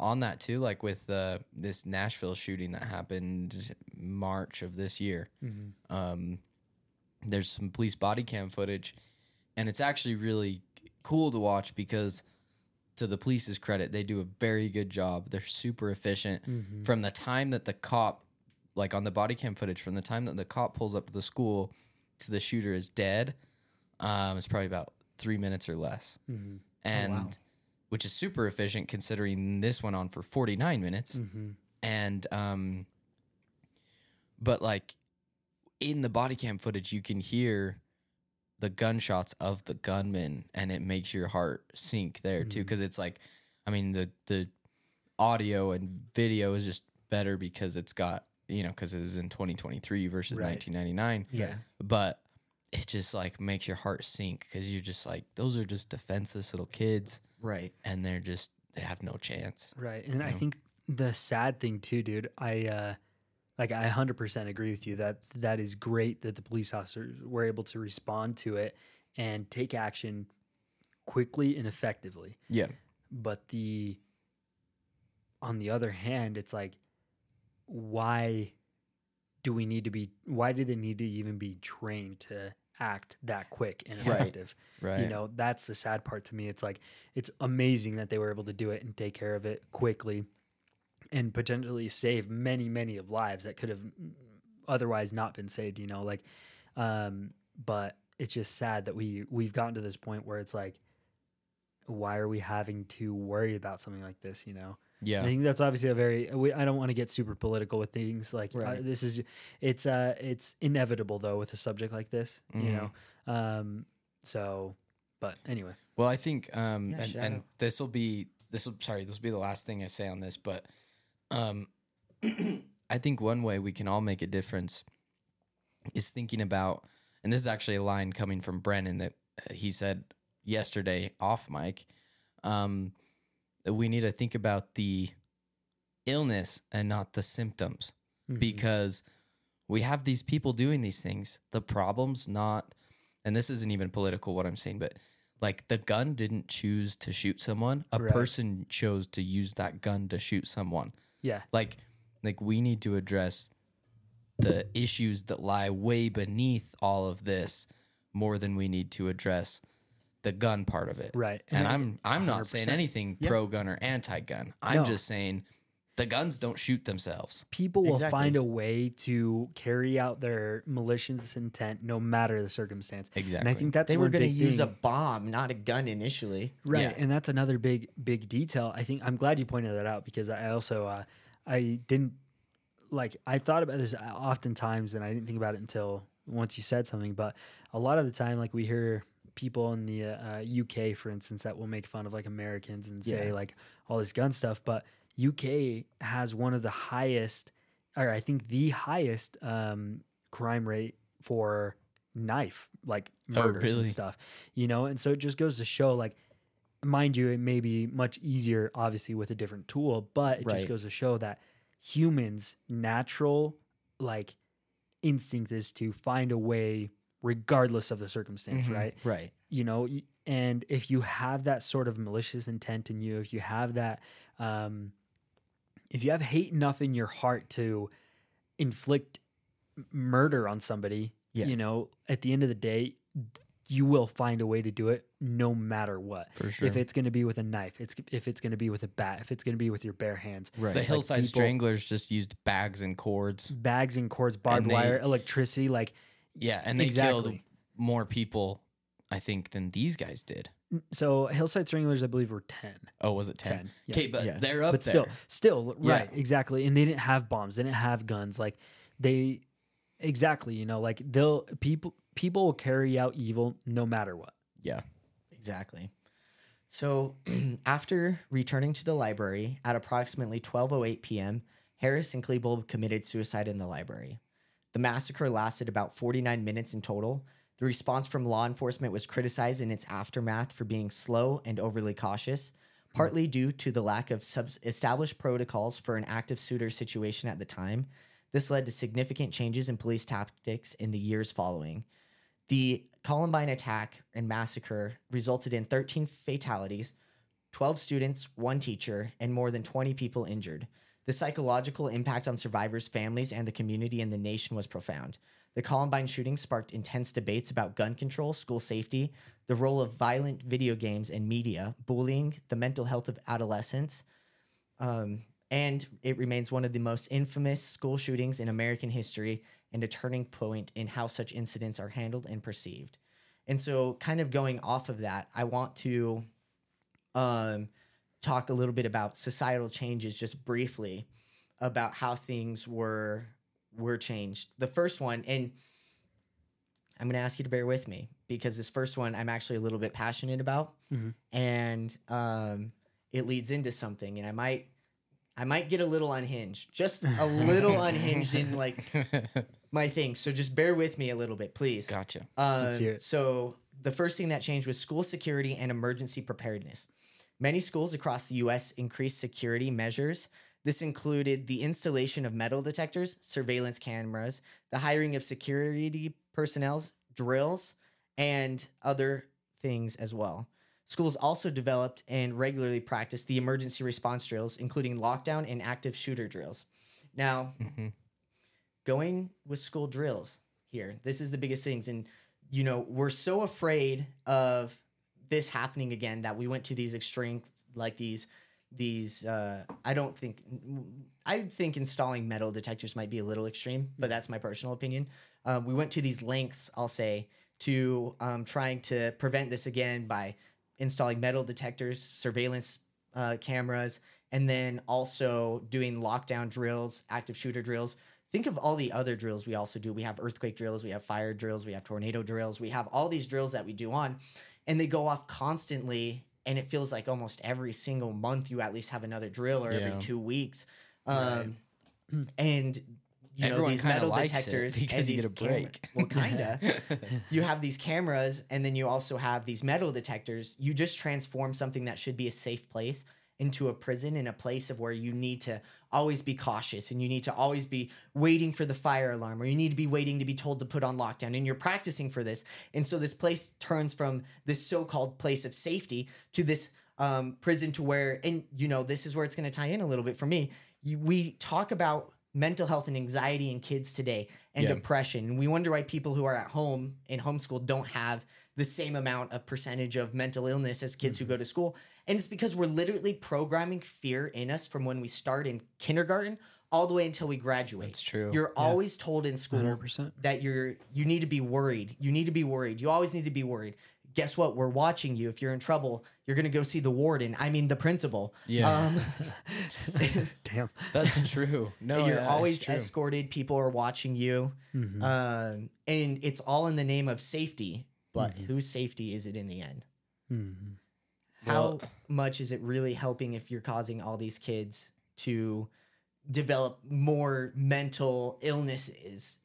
on that too, like with uh, this Nashville shooting that happened March of this year, um, there's some police body cam footage, and it's actually really cool to watch because, to the police's credit, they do a very good job. They're super efficient. From the time that the cop, like on the body cam footage, from the time that the cop pulls up to the school to the shooter is dead, um, it's probably about three minutes or less, and wow. which is super efficient considering this went on for 49 minutes, and um, but like in the body cam footage, you can hear the gunshots of the gunman, and it makes your heart sink there too. Because it's like, I mean, the the audio and video is just better because it's got you know because it was in 2023 versus Right. 1999. Yeah. but it just like makes your heart sink because you're just like those are just defenseless little kids, Right. and they're just they have no chance. Right. And I think the sad thing too, dude, I uh like I 100% agree with you that that is great that the police officers were able to respond to it and take action quickly and effectively. Yeah, But the on the other hand, it's like why do we need to be why do they need to even be trained to act that quick and Right. effective? right. You know, that's the sad part to me. It's like it's amazing that they were able to do it and take care of it quickly and potentially save many, many of lives that could have otherwise not been saved, you know, like um but it's just sad that we we've gotten to this point where it's like why are we having to worry about something like this, you know? Yeah, I think that's obviously a very. We, I don't want to get super political with things like uh, this is. It's uh, it's inevitable though with a subject like this, you Mhm. know. Um, so, but anyway, Well, I think um Yeah, and, and this will be this will sorry, this will be the last thing I say on this, but um [clears throat] I think one way we can all make a difference is thinking about and this is actually a line coming from Brennan that uh, he said yesterday off mic. Um that we need to think about the illness and not the symptoms mm-hmm. because we have these people doing these things. The problem's not, and this isn't even political what I'm saying, but like the gun didn't choose to shoot someone. A Right. person chose to use that gun to shoot someone. yeah, Like, like we need to address the issues that lie way beneath all of this more than we need to address the gun part of it. Right. And, And I I'm I'm not saying 100%. anything Yeah. pro gun or anti gun. I'm No. just saying the guns don't shoot themselves. people will Exactly. find a way to carry out their malicious intent no matter the circumstance. Exactly. And Exactly. I think that's they were going to big use a bomb, not a gun initially. right, yeah. and that's another big big detail. I think I'm glad you pointed that out because I also uh, I didn't like I thought about this oftentimes and I didn't think about it until once you said something. But a lot of the time, like we hear people in the uh, UK, for instance, that will make fun of like Americans and say Yeah. like all this gun stuff, but UK has one of the highest, or I think the highest um, crime rate for knife like Oh, murders really? and stuff. You know, and so it just goes to show like mind you, it may be much easier, obviously, with a different tool, but it Right. just goes to show that humans' natural like instinct is to find a way, regardless of the circumstance, Mhm. right? Right. You know, and if you have that sort of malicious intent in you, if you have that, um, if you have hate enough in your heart to inflict murder on somebody, Yeah. you know, at the end of the day, you will find a way to do it no matter what. For sure. If it's going to be with a knife, it's if it's going to be with a bat, if it's going to be with your bare hands, Right. the hillside people- stranglers just used bags and cords. bags and cords, barbed And they- wire, electricity, like Yeah, and they killed more people, I think, than these guys did. Mm, so hillside stranglers I believe were 10. Oh, was it ten? 10, yeah. Okay, but Yeah. they're up but there. still still right Yeah. exactly and they didn't have bombs they didn't have guns like they exactly you know like they'll people people will carry out evil no matter what yeah. Exactly. So, [clears throat] after returning to the library at approximately 12:08 p.m., Harris and Klebold committed suicide in the library. The massacre lasted about 49 minutes in total. The response from law enforcement was criticized in its aftermath for being slow and overly cautious, partly due to the lack of subs- established protocols for an active shooter situation at the time. This led to significant changes in police tactics in the years following. The Columbine attack and massacre resulted in 13 fatalities, 12 students, one teacher, and more than 20 people injured. The psychological impact on survivors' families and the community and the nation was profound. The Columbine shooting sparked intense debates about gun control, school safety, the role of violent video games and media, bullying, the mental health of adolescents, um, and it remains one of the most infamous school shootings in American history and a turning point in how such incidents are handled and perceived. And so, kind of going off of that, I want to um, talk a little bit about societal changes, just briefly, about how things were were changed. The first one, and I'm going to ask you to bear with me because this first one I'm actually a little bit passionate about, Mhm. and um, it leads into something, and I might. I might get a little unhinged, just a little [laughs] unhinged in like my thing. So just bear with me a little bit, please. gotcha. Um. So the first thing that changed was school security and emergency preparedness. Many schools across the U.S. increased security measures. This included the installation of metal detectors, surveillance cameras, the hiring of security personnel, drills, and other things as well. Schools also developed and regularly practiced the emergency response drills, including lockdown and active shooter drills. Now, Mhm. going with school drills here, this is the biggest things. And, you know, we're so afraid of this happening again that we went to these extreme, like these, these, uh, I don't think, I think installing metal detectors might be a little extreme, but that's my personal opinion. Um, we went to these lengths, I'll say, to um, trying to prevent this again by installing metal detectors, surveillance uh, cameras, and then also doing lockdown drills, active shooter drills. Think of all the other drills we also do. We have earthquake drills, we have fire drills, we have tornado drills, we have all these drills that we do on, and they go off constantly. And it feels like almost every single month you at least have another drill or Yeah. every two weeks. Um, And you know these metal detectors because you get a break. well, kinda [laughs] you have these cameras and then you also have these metal detectors you just transform something that should be a safe place into a prison in a place of where you need to always be cautious and you need to always be waiting for the fire alarm or you need to be waiting to be told to put on lockdown and you're practicing for this. And so this place turns from this so-called place of safety to this um, prison to where and you know this is where it's going to tie in a little bit for me. You, we talk about mental health and anxiety in kids today and Yeah. depression. We wonder why people who are at home in homeschool don't have the same amount of percentage of mental illness as kids Mm-hmm. who go to school. And it's because we're literally programming fear in us from when we start in kindergarten all the way until we graduate. That's true. You're always told in school 100%. that you're you need to be worried. You need to be worried. You always need to be worried. Guess what? We're watching you. If you're in trouble, you're gonna go see the warden. I mean the principal. Yeah. Um, [laughs] Damn. That's true. No, you're yeah, always true. escorted. People are watching you, Mhm. um, and it's all in the name of safety. But Mm-hmm. whose safety is it in the end? Mhm. How Well- much is it really helping if you're causing all these kids to develop more mental illnesses?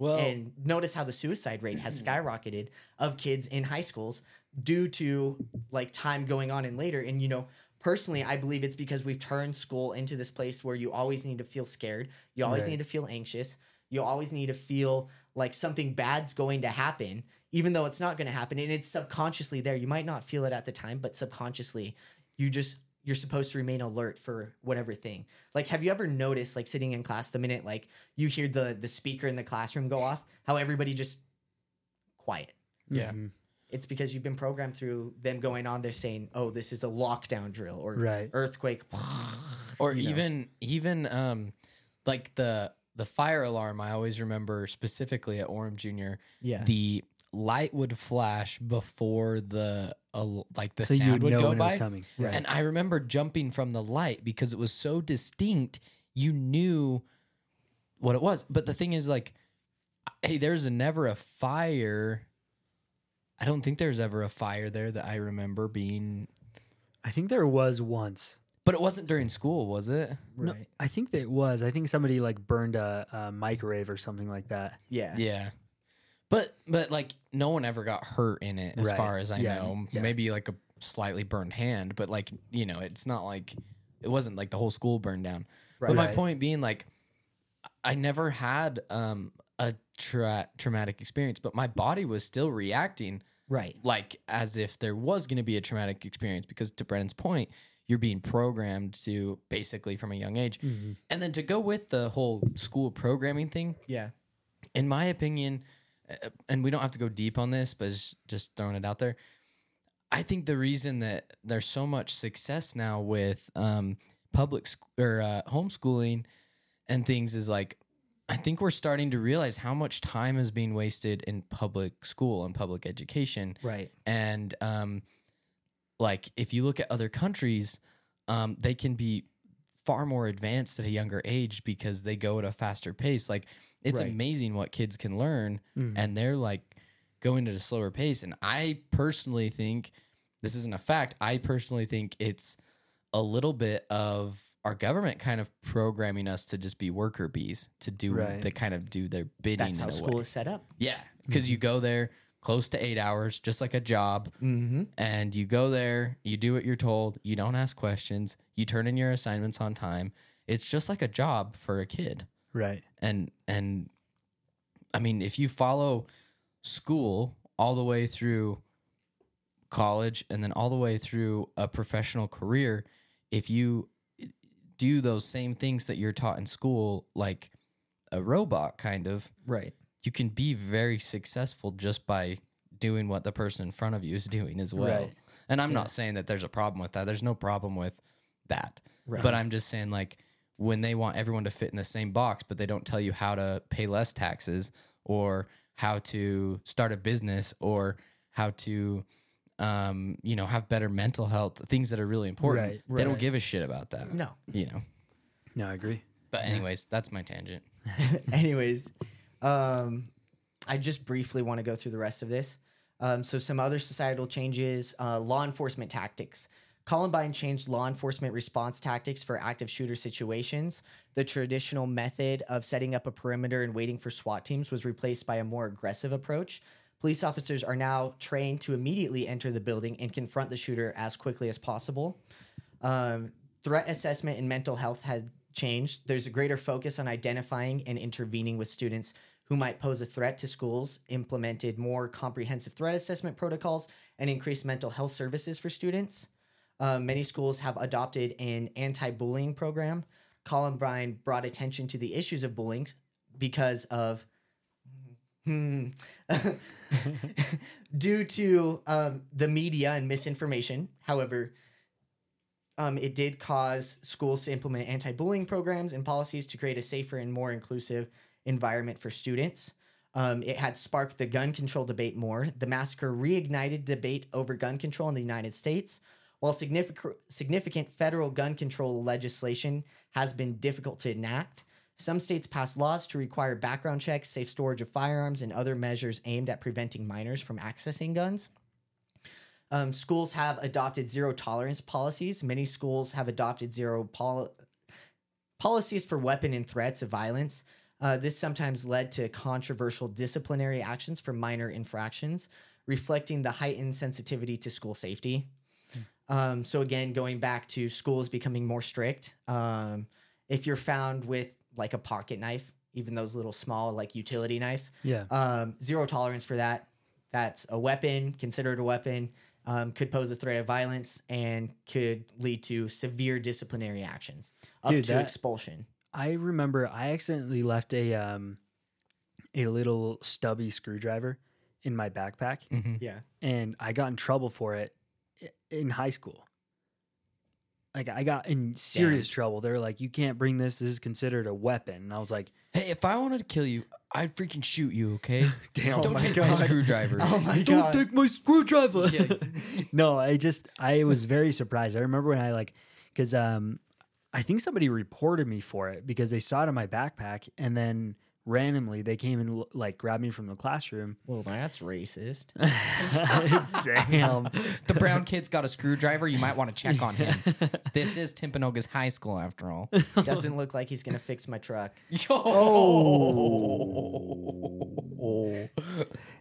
Well, and notice how the suicide rate has mm-hmm. skyrocketed of kids in high schools due to like time going on and later. And you know personally i believe it's because we've turned school into this place where you always need to feel scared you always Right. need to feel anxious you always need to feel like something bad's going to happen even though it's not going to happen. And it's subconsciously there. You might not feel it at the time but subconsciously you just you're supposed to remain alert for whatever thing like have you ever noticed like sitting in class the minute like you hear the the speaker in the classroom go off how everybody just quiet Yeah. Mhm. it's because you've been programmed through them going on They're saying oh this is a lockdown drill or Right. earthquake or you know. even even um like the the fire alarm i always remember specifically at orem junior yeah the light would flash before the uh, like the so you sound would would know go when it by was coming. Right. and i remember jumping from the light because it was so distinct you knew what it was but the thing is like hey there's a, never a fire i don't think there's ever a fire there that i remember being I think there was once. but it wasn't during school was it No, right I think that it was. I think somebody like burned a, a microwave or something like that. yeah Yeah. But but like no one ever got hurt in it as Right. far as I Yeah. know. Yeah. Maybe like a slightly burned hand, but like, you know, it's not like it wasn't like the whole school burned down. But my Right. point being like I never had um a tra- traumatic experience, but my body was still reacting right like as if there was going to be a traumatic experience because to Brennan's point, you're being programmed to basically from a young age. Mm-hmm. And then to go with the whole school programming thing, yeah in my opinion, and we don't have to go deep on this, but just throwing it out there. I think the reason that there's so much success now with um, public sc- or uh, homeschooling and things is like, I think we're starting to realize how much time is being wasted in public school and public education. right And um, like, if you look at other countries, um, they can be far more advanced at a younger age because they go at a faster pace. Like, it's Right. amazing what kids can learn, Mhm. and they're like going at a slower pace. And I personally think this isn't a fact. I personally think it's a little bit of our government kind of programming us to just be worker bees to do Right. the kind of do their bidding. that's how school way. is set up Yeah, because you go there close to eight hours, just like a job, mm-hmm. and you go there, you do what you're told, you don't ask questions, you turn in your assignments on time. It's just like a job for a kid. Right. And and I mean, if you follow school all the way through college and then all the way through a professional career, if you do those same things that you're taught in school like a robot kind of, right you can be very successful just by doing what the person in front of you is doing as well. Right. And I'm not saying that there's a problem with that. There's no problem with that. Right. But I'm just saying like when they want everyone to fit in the same box, but they don't tell you how to pay less taxes or how to start a business or how to um, you know, have better mental health, things that are really important. Right, They don't give a shit about that. no You know. No, I agree. But anyways, that's my tangent. [laughs] Anyways, um, I just briefly want to go through the rest of this. Um, so, some other societal changes uh, law enforcement tactics. Columbine changed law enforcement response tactics for active shooter situations. The traditional method of setting up a perimeter and waiting for SWAT teams was replaced by a more aggressive approach. Police officers are now trained to immediately enter the building and confront the shooter as quickly as possible. Um, threat assessment and mental health had changed. There's a greater focus on identifying and intervening with students who might pose a threat to schools, implemented more comprehensive threat assessment protocols, and increased mental health services for students. Uh, many schools have adopted an anti bullying program. Columbine brought attention to the issues of bullying because of hmm, [laughs] due to um, the media and misinformation. However, um, it did cause schools to implement anti-bullying programs and policies to create a safer and more inclusive environment for students. Um, it had sparked the gun control debate more. The massacre reignited debate over gun control in the United States. While significant significant federal gun control legislation has been difficult to enact, some states passed laws to require background checks, safe storage of firearms, and other measures aimed at preventing minors from accessing guns. Um, schools have adopted zero tolerance policies. Many schools have adopted zero pol- policies for weapon and threats of violence. Uh, this sometimes led to controversial disciplinary actions for minor infractions, reflecting the heightened sensitivity to school safety. Um, so again, going back to schools becoming more strict. Um, if you're found with like a pocket knife, even those little small like utility knives, Yeah. um, zero tolerance for that. That's a weapon, considered a weapon, um, could pose a threat of violence and could lead to severe disciplinary actions up Dude, to that- expulsion. I remember I accidentally left a um a little stubby screwdriver in my backpack Mhm. Yeah. and I got in trouble for it in high school. Like I got in serious trouble. They were like, "You can't bring this. This is considered a weapon." And I was like, Hey, if I wanted to kill you, I'd freaking shoot you. Okay? [laughs] "Damn, Don't my take my screwdriver. Oh my don't god. take my screwdriver." [laughs] No, I just I was very surprised. I remember when I like because um I think somebody reported me for it because they saw it in my backpack and then randomly they came and like grabbed me from the classroom. well, that's racist. [laughs] Damn. the brown kid's got a screwdriver. You might want to check on him. [laughs] this is Timpanogos High School, after all. [laughs] Doesn't look like he's gonna fix my truck. Oh.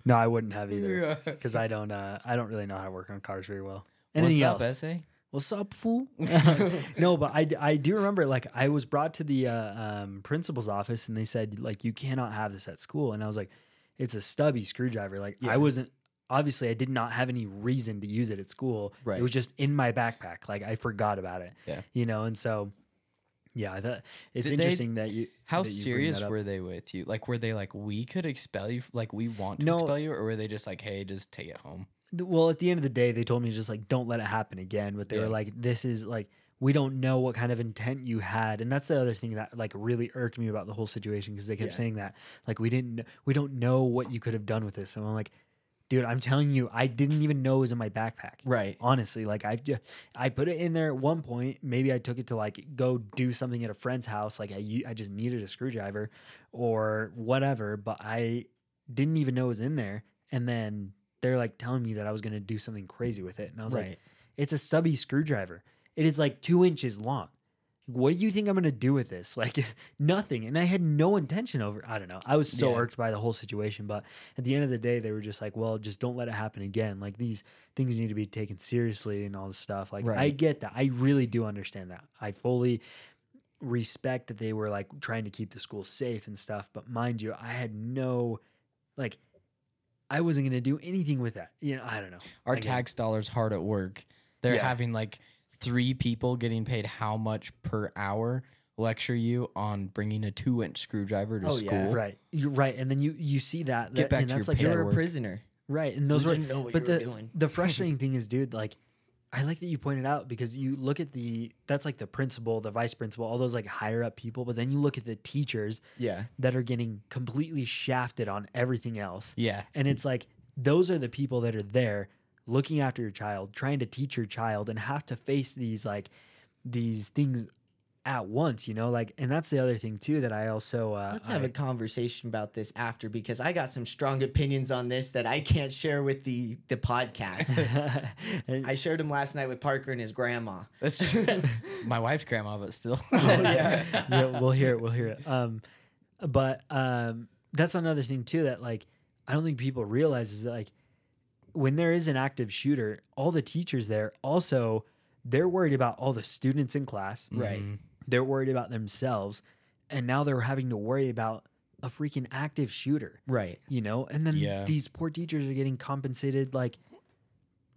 No, I wouldn't have either because I don't. Uh, I don't really know how to work on cars very well. What's Anything up, else? What's up, fool? [laughs] [laughs] no, but I, I do remember like I was brought to the uh, um, principal's office and they said like you cannot have this at school, and I was like, it's a stubby screwdriver. Like Yeah. I wasn't obviously I did not have any reason to use it at school. Right. It was just in my backpack. Like I forgot about it. Yeah. You know, and so yeah, I thought it's Did they- interesting that you. How that you serious that were they with you? Like, were they like, we could expel you, like, we want to No. expel you, or were they just like, hey, just take it home? Well, at the end of the day, they told me just like don't let it happen again. But they Yeah. were like, this is like we don't know what kind of intent you had, and that's the other thing that like really irked me about the whole situation because they kept Yeah. saying that like we didn't we don't know what you could have done with this. And I'm like, dude, I'm telling you, I didn't even know it was in my backpack. Right. Honestly, like I just I put it in there at one point. Maybe I took it to like go do something at a friend's house. Like I, I just needed a screwdriver or whatever, but I didn't even know it was in there. And then they're like telling me that I was gonna do something crazy with it, and I was like, it's a stubby screwdriver. It is like two inches long. What do you think I'm gonna do with this? [laughs] Like nothing. And I had no intention over. I don't know. I was so Yeah. irked by the whole situation, but at the end of the day, they were just like, "Well, just don't let it happen again." Like these things need to be taken seriously and all this stuff. Like I get that. I really do understand that. I fully respect that they were like trying to keep the school safe and stuff. But mind you, I had no like. I wasn't gonna do anything with that. You know, I don't know. Our Again, tax dollars hard at work. They're Yeah. having like three people getting paid how much per hour lecture you on bringing a two inch screwdriver to Oh, school. yeah. Right. You're right. And then you you see that, Get back and to that's your like you're a prisoner. right. And those You were didn't know what but you were the doing. the frustrating thing is, dude, like I like that you pointed out because you look at the that's like the principal, the vice principal, all those like higher up people, but then you look at the teachers Yeah. that are getting completely shafted on everything else. Yeah. And it's like those are the people that are there looking after your child, trying to teach your child and have to face these like these things at once, you know? Like and that's the other thing too that I also uh Let's have I- a conversation about this after because I got some strong opinions on this that I can't share with the the podcast. [laughs] [laughs] I shared them last night with Parker and his grandma. That's [laughs] my wife's grandma, but still. Oh, yeah. yeah, we'll hear it. We'll hear it. Um, but um, that's another thing too that like I don't think people realize is that like when there is an active shooter, all the teachers there also they're worried about all the students in class. Right. Mhm. They're worried about themselves, and now they're having to worry about a freaking active shooter. Right. You know, and then Yeah. these poor teachers are getting compensated like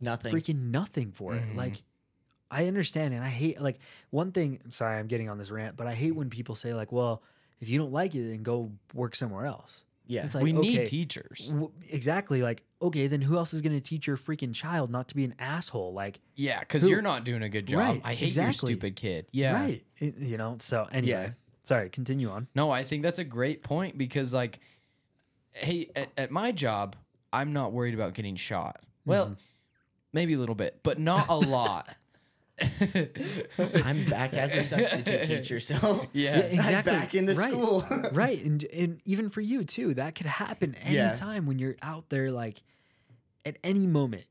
Nothing. freaking nothing for it. Mhm. Like, I understand and I hate like one thing. Sorry, I'm getting on this rant, but I hate when people say like, "Well, if you don't like it, then go work somewhere else." Yeah. It's like, we need teachers. w- exactly. Like, okay, then who else is going to teach your freaking child not to be an asshole? Like, Yeah, because you're not doing a good job. Right, I hate your exactly. stupid kid. Yeah. right? It- you know. So anyway, Yeah. sorry. Continue on. No, I think that's a great point because, like, hey, at, at my job, I'm not worried about getting shot. Well, Mm-hmm. maybe a little bit, but not a [laughs] lot. [laughs] I'm back as a substitute [laughs] teacher, so Yeah. Yeah, exactly. I'm back in the right. school. [laughs] right, and and even for you too, that could happen Yeah. anytime when you're out there. Like, at any moment,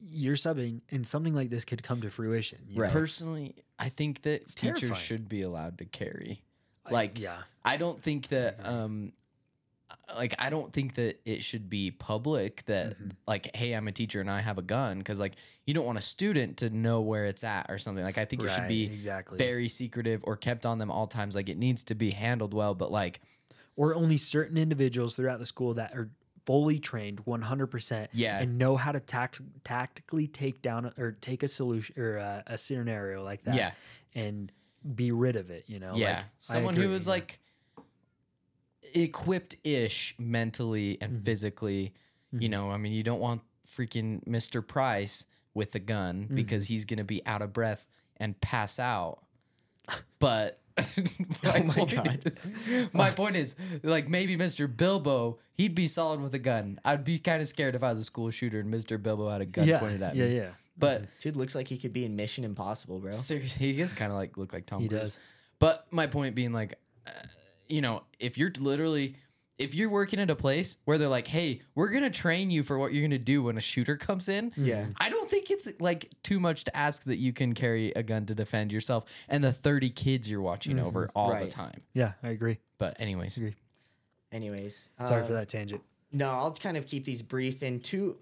you're subbing, and something like this could come to fruition. you Right. Personally, I think that teachers terrifying. should be allowed to carry. I- Like, yeah, I don't think that um like I don't think that it should be public that Mm-hmm. like hey I'm a teacher and I have a gun cuz like you don't want a student to know where it's at or something like I think it should be exactly. very secretive or kept on them all times like it needs to be handled well but like or only certain individuals throughout the school that are fully trained 100% Yeah. and know how to tact- tactically take down or take a solution or a, a scenario like that Yeah. and be rid of it you know yeah Like, someone who yeah. like equipped ish mentally and Mm-hmm. physically you know I mean you don't want freaking Mr. Price with a gun Mm-hmm. because he's going to be out of breath and pass out [laughs] but [laughs] my, Oh my point God. is, my point is like maybe Mr. Bilbo he'd be solid with a gun I'd be kind of scared if I was a school shooter and Mr. Bilbo had a gun yeah pointed at yeah me yeah yeah. but Dude looks like he could be in Mission Impossible, bro. Seriously, he does kind of like look like Tom He Cruise. does. But my point being, like, you know, if you're literally, if you're working at a place where they're like, "Hey, we're gonna train you for what you're gonna do when a shooter comes in," Yeah. I don't think it's like too much to ask that you can carry a gun to defend yourself and the 30 kids you're watching over all the time. yeah i agree But anyways, agree Anyways, sorry uh, for that tangent No, I'll kind of keep these brief. And two,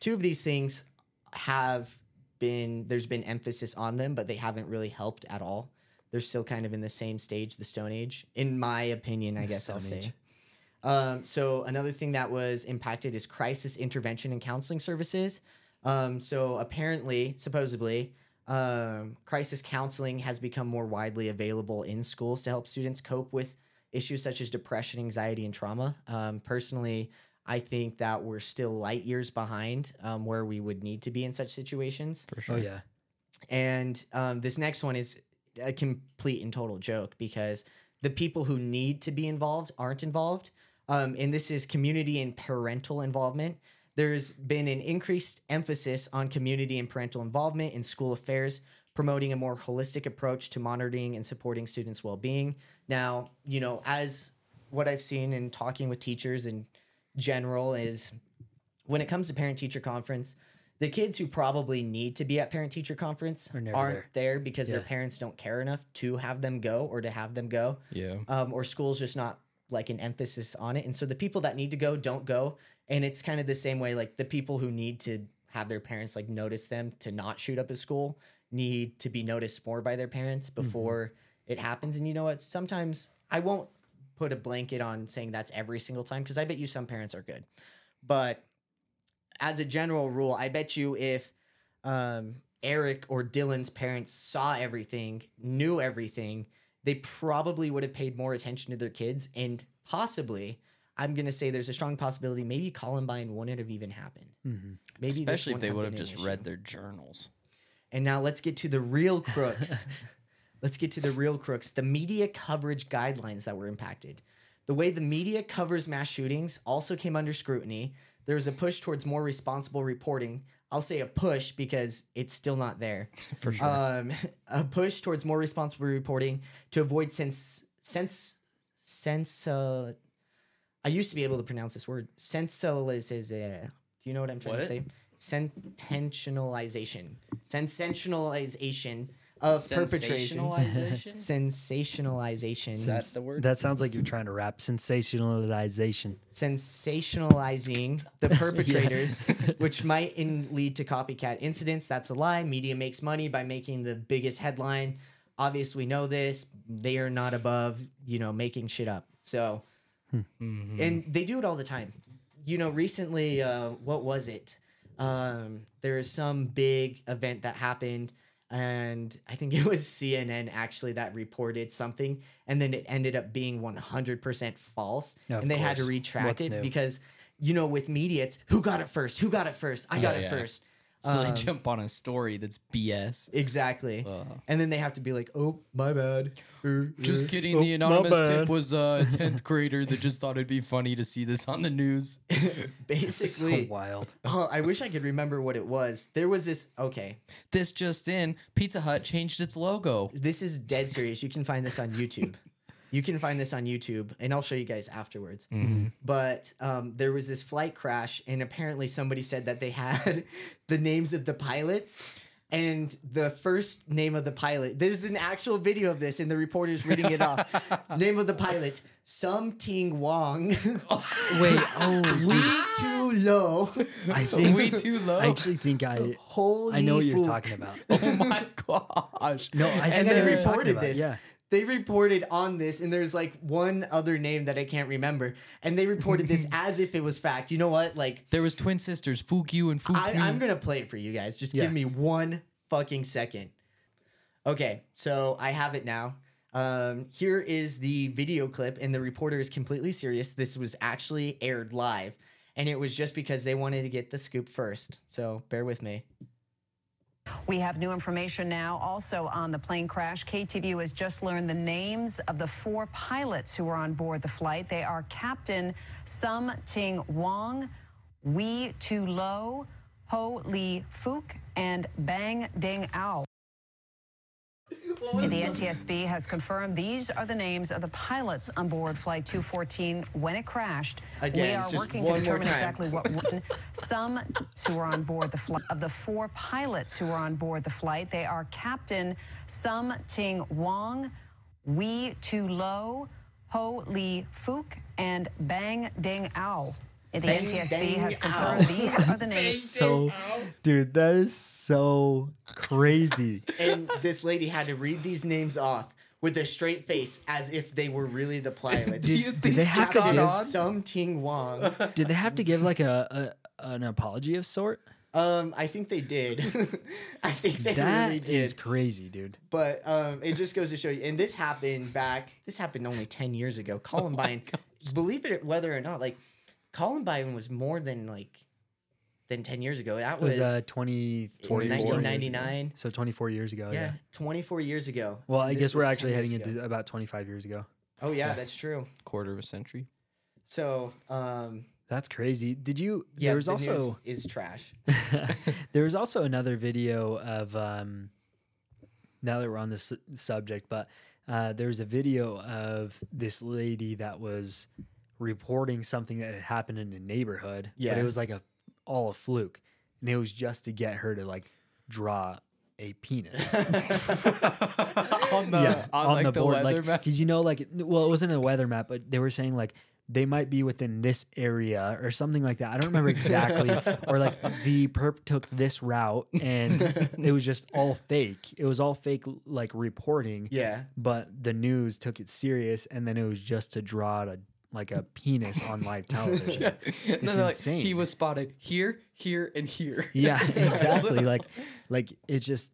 two of these things have been there's been emphasis on them, but they haven't really helped at all. They're still kind of in the same stage, the Stone Age, in my opinion. I guess I'll Age. say. Um, so another thing that was impacted is crisis intervention and counseling services. Um, so apparently, supposedly, um, crisis counseling has become more widely available in schools to help students cope with issues such as depression, anxiety, and trauma. Um, personally, I think that we're still light years behind um, where we would need to be in such situations. for sure. oh yeah And um, this next one is a complete and total joke because the people who need to be involved aren't involved. Um, and this is community and parental involvement. There's been an increased emphasis on community and parental involvement in school affairs, promoting a more holistic approach to monitoring and supporting students' well being. Now, you know, as what I've seen in talking with teachers in general is when it comes to parent teacher conference, the kids who probably need to be at parent teacher conference are aren't there. there, because their parents don't care enough to have them go or to have them go, Yeah. um, or school's just not like an emphasis on it. And so the people that need to go don't go. And it's kind of the same way like the people who need to have their parents like notice them to not shoot up at school need to be noticed more by their parents before it happens. And you know what? Sometimes I won't put a blanket on saying that's every single time because I bet you some parents are good. But as a general rule, I bet you if um, Eric or Dylan's parents saw everything, knew everything, they probably would have paid more attention to their kids. And possibly, I'm going to say there's a strong possibility maybe Columbine wouldn't have even happened. Mhm. Maybe Especially if they would have just issue. read their journals. And now let's get to the real [laughs] crooks. let's get to the real crooks. The media coverage guidelines that were impacted. The way the media covers mass shootings also came under scrutiny. There was a push towards more responsible reporting. I'll say a push because it's still not there. [laughs] For sure. Um, [laughs] a push towards more responsible reporting to avoid sense sense sense. Uh, I used to be able to pronounce this word. Sensationalization. Do you know what I'm trying to What? say? Sensationalization. Sensationalization of perpetration. Sensationalization? [laughs] Sensationalization. Is that the word? that sounds like you're trying to rap sensationalization sensationalizing the [laughs] perpetrators, [laughs] which might in, lead to copycat incidents. That's a lie. Media makes money by making the biggest headline. Obviously, we know this. They are not above, you know, making shit up. So, Mhm. and they do it all the time. You know, recently, uh, what was it? Um, there is some big event that happened. And I think it was CNN actually that reported something, and then it ended up being 100% false, Yeah, and they had to retract What's it new? because you know with media it's who got it first, who got it first, I got Yeah, it yeah. first. So Um, they jump on a story that's BS. Exactly. Ugh. And then they have to be like, "Oh, my bad." Er, Just er." kidding. Oh, the my anonymous bad. tip was uh, a [laughs] tenth grader that just thought it'd be funny to see this on the news. [laughs] so Basically, wild. [laughs] oh, I wish I could remember what it was. There was this. Okay, This just in: Pizza Hut changed its logo. this is dead serious. You can find this on YouTube. You can find this on YouTube, and I'll show you guys afterwards. But um, there was this flight crash, and apparently somebody said that they [laughs] had the names of the pilots. And the first name of the pilot, there's an actual video of this, and the reporter's reading it off. [laughs] name of the pilot, Sum Ting Wong. [laughs] Wait, oh, Way too low. I think Way too low. I actually think I Holy I know what you're fook. talking about. oh my gosh! No, I think and I they what you're talking reported about, this. Yeah. They reported on this, and there's like one other name that I can't remember, and they reported this [laughs] as if it was fact. You know what? Like, There was twin sisters, Fukyu and Fukyu. I, I'm gonna play it for you guys. Just Yeah. give me one fucking second. Okay, so I have it now. Um, here is the video clip, and the reporter is completely serious. This was actually aired live, and it was just because they wanted to get the scoop first. So bear with me. We have new information now also on the plane crash. KTVU has just learned the names of the four pilots who were on board the flight. They are Captain Sum Ting Wong, Wee Tu Lo, Ho Lee Fook, and Bang Ding Ao. The NTSB has confirmed these are the names of the pilots on board Flight 214 when it crashed. Again, we are just working to determine exactly what. [laughs] Some who were on board the flight of the four pilots who were on board the flight. They are Captain Sum Ting Wong, Wee Tu Lo, Ho Lee Fook, and Bang Ding Ao. The Bang NTSB Ding has Ao. confirmed these are the [laughs] names. So, dude, that is so crazy. [laughs] and this lady had to read these names off with a straight face as if they were really the pilots. [laughs] Do you Did they have to give- some Ting Wong. Did they have to give like a, a an apology of sort? Um, I think they did. I think they That really is did. crazy, dude. But um, it just goes to show you. And this happened back. This happened only ten years ago. Columbine. believe it, whether or not, like Columbine was more than like than ten years ago. That was was, uh 20 1999. So 24 years ago. yeah, Yeah. twenty four years ago. Well, I guess we're actually heading years ago. into about 25 years ago. Oh yeah, that's true. quarter of a century? So um, That's crazy. Did you? yeah, there was the also news is trash. [laughs] [laughs] there was also another video of um now that we're on this subject but uh there was a video of this lady that was reporting something that had happened in the neighborhood but Yeah. it was like a all a fluke and it was just to get her to like draw a penis [laughs] on the yeah on, like the, weather like map. because you know like well it wasn't a weather map but they were saying like they might be within this area or something like that i don't remember [laughs] exactly or like the perp took this route and [laughs] it was just all fake it was all fake like reporting Yeah. but the news took it serious and then it was just to draw a like a penis on live [laughs] television No, It's no, like, insane. he was spotted here, here, and here. [laughs] yeah [laughs] exactly like like it's just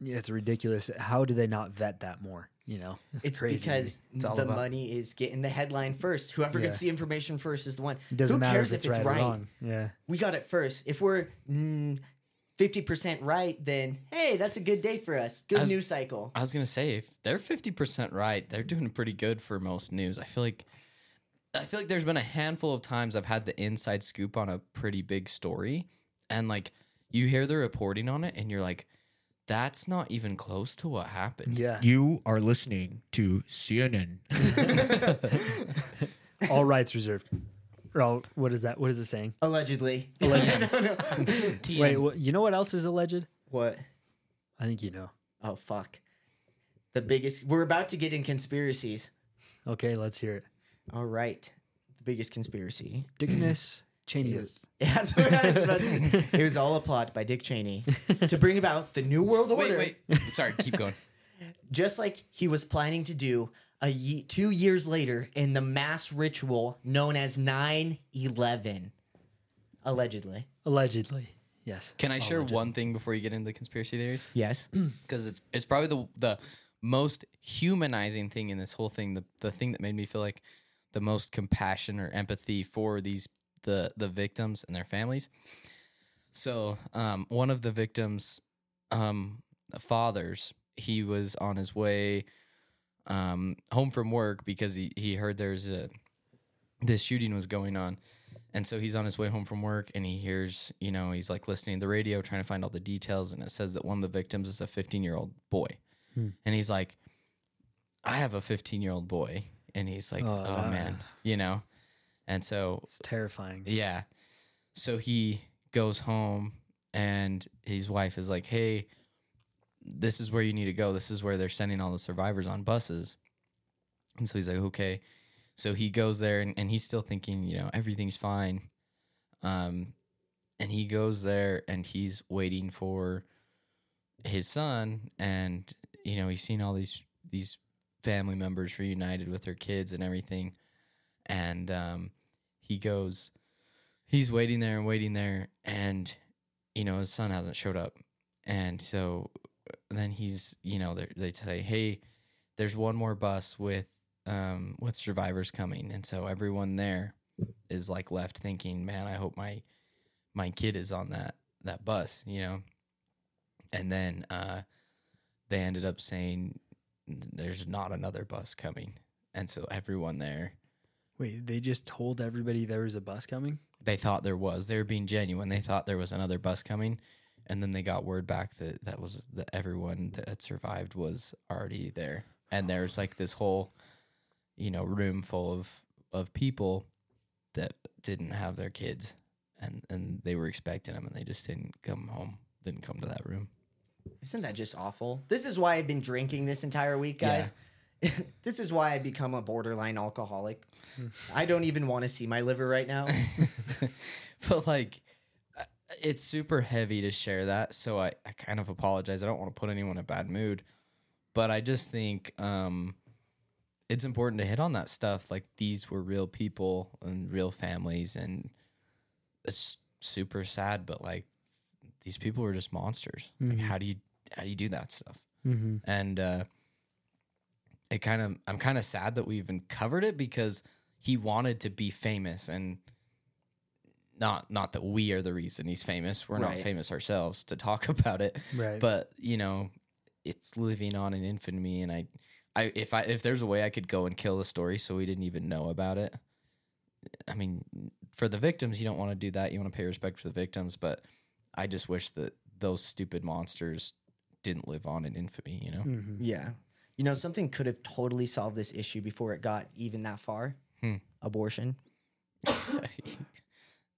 it's ridiculous how do they not vet that more you know It's crazy because It's all the about- money is getting the headline first. Whoever gets the information first is the one. It doesn't Who matter cares if it's, right, or wrong. Yeah. We got it first. If we're mm, fifty percent right, then hey, that's a good day for us. Good As- news cycle. I was gonna say if they're fifty percent right, they're doing pretty good for most news. I feel like I feel like there's been a handful of times I've had the inside scoop on a pretty big story, and like you hear the reporting on it, and you're like, that's not even close to what happened. Yeah. You are listening to CNN. [laughs] All rights reserved. Or all, what is that? What is it saying? Allegedly. Alleged. [laughs] No, no. TM. Wait, what, you know what else is alleged? what? I think you know. Oh fuck. The biggest. We're about to get in conspiracies. Okay, let's hear it. All right. The biggest conspiracy. Dickness [clears throat] Cheney. is- [laughs] That's what I was about to say. [laughs] It was all a plot by Dick Cheney to bring about the New World Order. wait, wait. Sorry, keep going. [laughs] just like he was planning to do a ye- two years later in the mass ritual known as 9-11 allegedly Allegedly. Yes. Can I share legit. one thing before you get into the conspiracy theories? Yes. [clears throat] because it's it's probably the the most humanizing thing in this whole thing. The the thing that made me feel like the most compassion or empathy for these the the victims and their families. So, um, one of the victims' um, fathers, he was on his way um, home from work because he, he heard there's a this shooting was going on. And so he's on his way home from work and he hears, you know, he's like listening to the radio, trying to find all the details. And it says that one of the victims is a 15 year old boy. Hmm. And he's like, I have a 15 year old boy. And he's like, Oh, oh, man, you know? And so It's terrifying. yeah. So he goes home and his wife is like, "Hey, this is where you need to go. This is where they're sending all the survivors on buses." And so he's like, "Okay." So he goes there and, and he's still thinking, you know, everything's fine. Um and he goes there and he's waiting for his son and you know, he's seen all these these family members reunited with their kids and everything. And um he goes he's waiting there and waiting there. And you know his son hasn't showed up. And so uh, then he's you know they they say hey there's one more bus with um with survivors coming. And so everyone there is like left thinking man i hope my my kid is on that that bus you know? And then uh they ended up saying there's not another bus coming and so everyone there Wait, they just told everybody there was a bus coming? they thought there was. They were being genuine. They thought there was another bus coming, and then they got word back that that was that everyone that had survived was already there. And there's like this whole, you know, room full of of people that didn't have their kids, and and they were expecting them, and they just didn't come home, didn't come to that room. Isn't that just awful? This is why I've been drinking this entire week, guys. [laughs] this is why I become a borderline alcoholic. I don't even want to see my liver right now. [laughs] but like it's super heavy to share that so I, I kind of apologize i don't want to put anyone in a bad mood but i just think um it's important to hit on that stuff like these were real people and real families and it's super sad but like these people were just monsters like Mhm. how do you how do you do that stuff Mm-hmm. and uh it kind of i'm kind of sad that we even covered it because he wanted to be famous and not not that we are the reason he's famous we're not famous ourselves to talk [laughs] about it Right. but you know it's living on in infamy and i i if i if there's a way i could go and kill the story so we didn't even know about it i mean for the victims you don't want to do that you want to pay respect for the victims but i just wish that those stupid monsters didn't live on in infamy you know Mhm. yeah. You know, something could have totally solved this issue before it got even that far. Hmm. Abortion. [laughs] I,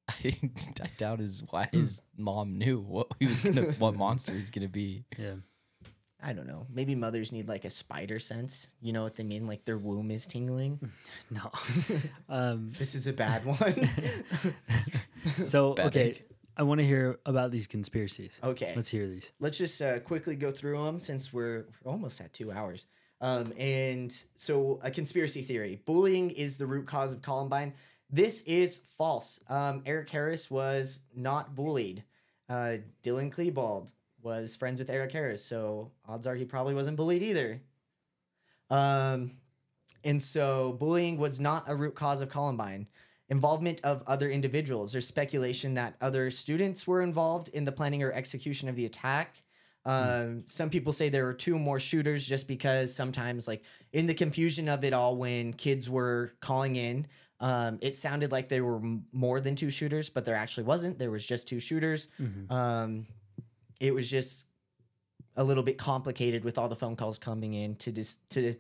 I doubt his why his mom knew what he was gonna [laughs] what monster he's gonna be. Yeah. I don't know. Maybe mothers need like a spider sense. You know what they mean? Like their womb is tingling. [laughs] No. um, this is a bad one. so, Bad okay. egg. I want to hear about these conspiracies. okay. Let's hear these. let's just uh, quickly go through them since we're, almost at two hours. Um, and so, a conspiracy theory: bullying is the root cause of Columbine. This is false. Um, Eric Harris was not bullied. Uh, Dylan Klebold was friends with Eric Harris, so odds are he probably wasn't bullied either. Um, and so, bullying was not a root cause of Columbine. Involvement of other individuals. There's speculation that other students were involved in the planning or execution of the attack. Um, Some people say there were two more shooters just because sometimes, like in the confusion of it all, when kids were calling in, um, it sounded like there were m- more than two shooters, but there actually wasn't. There was just two shooters. Mhm. Um, it was just a little bit complicated with all the phone calls coming in to just to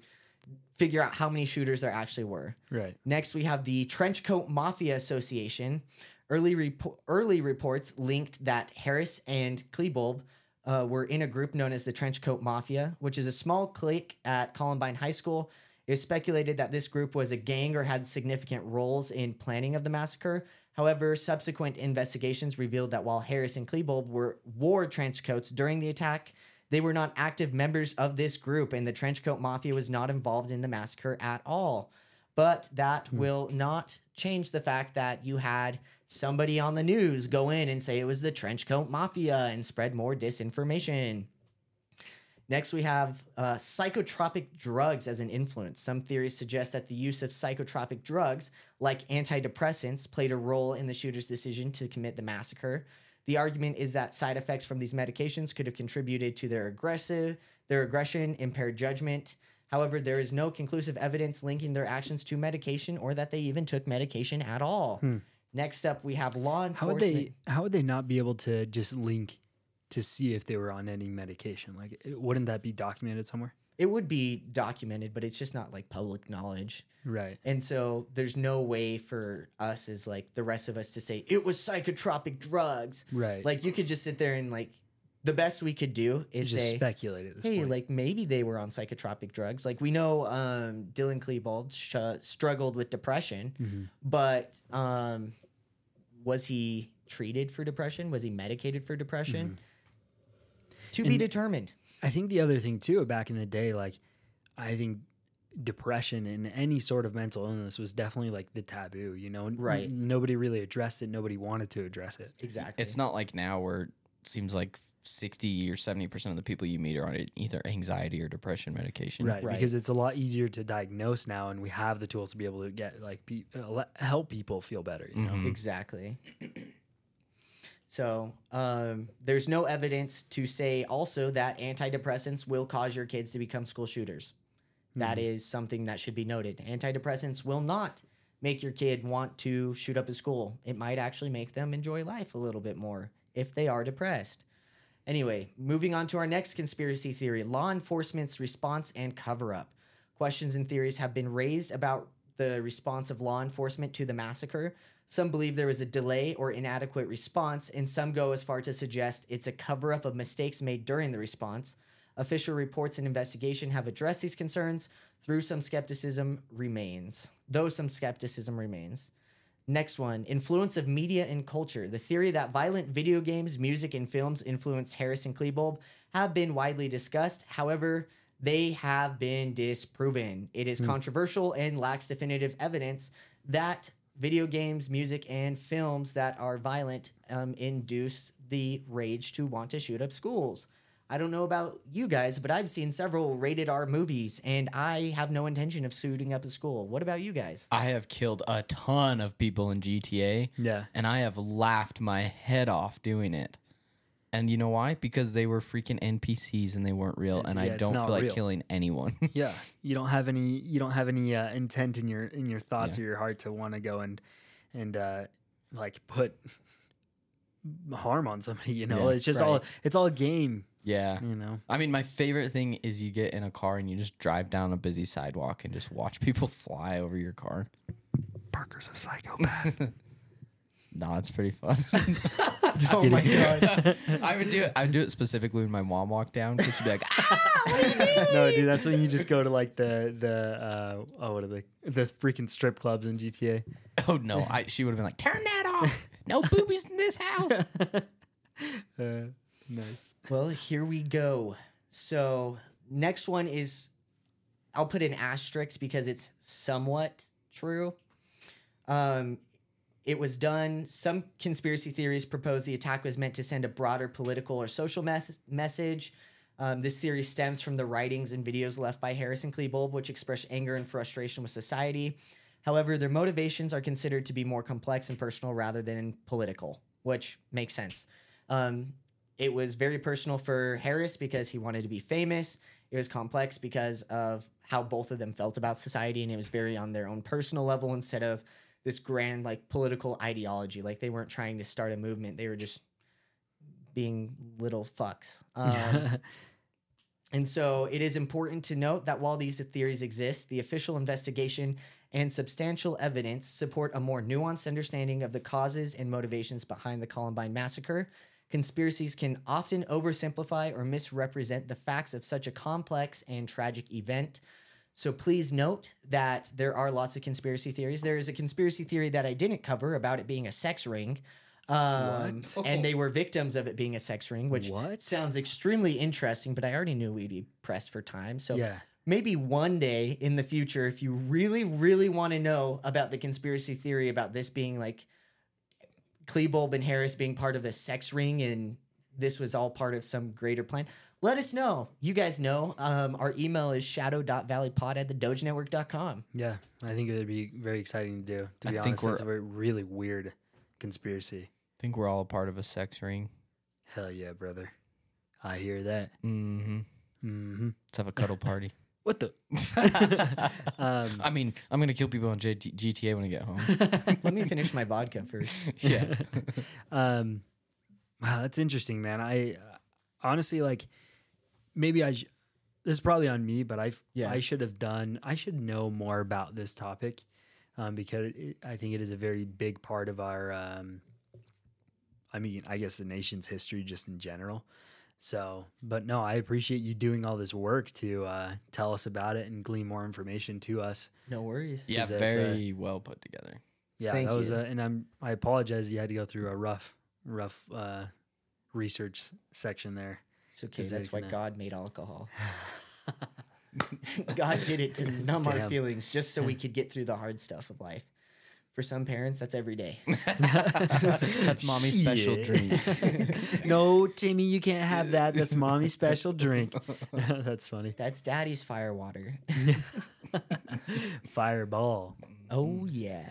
figure out how many shooters there actually were. Right. Next, we have the Trenchcoat Mafia Association. Early repo- early reports linked that Harris and Klebold uh, were in a group known as the Trenchcoat Mafia, which is a small clique at Columbine High School. It is speculated that this group was a gang or had significant roles in planning of the massacre. However, subsequent investigations revealed that while Harris and Klebold were wore trench coats during the attack, they were not active members of this group, and the Trenchcoat Mafia was not involved in the massacre at all. But that will not change the fact that you had somebody on the news go in and say it was the trench coat mafia and spread more disinformation. Next, we have uh, psychotropic drugs as an influence. Some theories suggest that the use of psychotropic drugs, like antidepressants, played a role in the shooter's decision to commit the massacre. The argument is that side effects from these medications could have contributed to their aggressive, their aggression, impaired judgment. However, there is no conclusive evidence linking their actions to medication or that they even took medication at all. Hmm. Next up, we have law How enforcement. would they? How would they not be able to just link to see if they were on any medication? Like, wouldn't that be documented somewhere? It would be documented, but it's just not like public knowledge. Right. And so there's no way for us as like the rest of us to say it was psychotropic drugs. Right. Like you could just sit there and like the best we could do is say speculate at this hey, point. like maybe they were on psychotropic drugs. Like we know um, Dylan Klebold sh- struggled with depression, Mm-hmm. but um, was he treated for depression? Was he medicated for depression? To be Mm-hmm. And- determined. I think the other thing too, back in the day, like I think depression and any sort of mental illness was definitely like the taboo. You know, N- Right. Nobody really addressed it. Nobody wanted to address it. Exactly. It's not like now where it seems like 60 or 70% of the people you meet are on either anxiety or depression medication. Right. Right. Because it's a lot easier to diagnose now, and we have the tools to be able to get like pe- uh, help people feel better. You know. Mhm. Exactly. So um, there's no evidence to say also that antidepressants will cause your kids to become school shooters. That is something that should be noted. Antidepressants will not make your kid want to shoot up a school. It might actually make them enjoy life a little bit more if they are depressed. Anyway, moving on to our next conspiracy theory law enforcement's response and cover up. Questions and theories have been raised about the response of law enforcement to the massacre. Some believe there was a delay or inadequate response, and some go as far to suggest it's a cover up of mistakes made during the response. Official reports and investigation have addressed these concerns, through some skepticism remains. Though some skepticism remains. Next one influence of media and culture. The theory that violent video games, music, and films influenced Harris and Klebold have been widely discussed. However, they have been disproven. It is hmm. controversial and lacks definitive evidence that video games, music, and films that are violent um, induce the rage to want to shoot up schools. I don't know about you guys, but I've seen several rated R movies and I have no intention of shooting up a school. What about you guys? I have killed a ton of people in GTA. Yeah. And I have laughed my head off doing it. And you know why? Because they were freaking NPCs and they weren't real. It's- and yeah, I it's don't not feel like real. killing anyone. [laughs] yeah you don't have any you don't have any uh, intent in your in your thoughts Yeah. or your heart to want to go and and uh like put harm on somebody you know Yeah, it's just all right. it's all a game yeah. you know I mean, my favorite thing is you get in a car and you just drive down a busy sidewalk and just watch people [laughs] fly over your car. parker's a psychopath [laughs] Nah, it's pretty fun. [laughs] Just oh my god! [laughs] I would do it. I would do it specifically when my mom walked down because she'd be like, "Ah!" What do you mean?" [laughs] no dude that's when you just go to like the the uh oh what are they the freaking strip clubs in gta "Oh no!" I, she would have been like, "Turn that off! No boobies in this house." uh, nice Well, here we go. So, next one is I'll put an asterisk because it's somewhat true. Um, it was done. Some conspiracy theories propose the attack was meant to send a broader political or social meth- message. Um, this theory stems from the writings and videos left by Harris and Klebold, which express anger and frustration with society. However, their motivations are considered to be more complex and personal rather than political, which makes sense. Um, it was very personal for Harris because he wanted to be famous. It was complex because of how both of them felt about society, and it was very on their own personal level instead of this grand like political ideology. Like they weren't trying to start a movement; they were just being little fucks. Um, [laughs] and so it is important to note that while these theories exist, the official investigation and substantial evidence support a more nuanced understanding of the causes and motivations behind the Columbine massacre. Conspiracies can often oversimplify or misrepresent the facts of such a complex and tragic event. So please note that there are lots of conspiracy theories. There is a conspiracy theory that I didn't cover about it being a sex ring. Um, and they were victims of it being a sex ring, which What? sounds extremely interesting, but I already knew we'd be pressed for time. So yeah maybe one day in the future, if you really, really want to know about the conspiracy theory about this being like Klebold and Harris being part of a sex ring and this was all part of some greater plan. Let us know. You guys know. Um, our email is shadow.valleypod at thedogenetwork.com. Yeah, I think it would be very exciting to do. To I be think honest, it's a we're- very, really weird conspiracy. I think we're all a part of a sex ring. Hell yeah, brother. I hear that. Mm-hmm. hmm Let's have a cuddle party. [laughs] What the? [laughs] um, I mean, I'm gonna kill people on JT- GTA when I get home. [laughs] Let me finish my vodka first. yeah. um, wow, that's interesting, man. I uh, honestly like maybe I. Sh- this is probably on me, but I Yeah. I should have done. I should know more about this topic um, because it, I think it is a very big part of our. Um, I mean, I guess the nation's history just in general. So, but no, I appreciate you doing all this work to uh, tell us about it and glean more information to us. No worries. Yeah, Is that, uh, very well put together. Yeah, Thank that was you. a, and I'm I apologize you had to go through a rough rough uh research section there. It's okay. That's why gonna- God made alcohol. [laughs] God did it to [laughs] numb our feelings just so we [laughs] could get through the hard stuff of life. For some parents, that's every day. That's mommy's special drink. no, Timmy, you can't have that. That's mommy's special drink. That's funny. That's daddy's fire water. Fireball. Oh, yeah.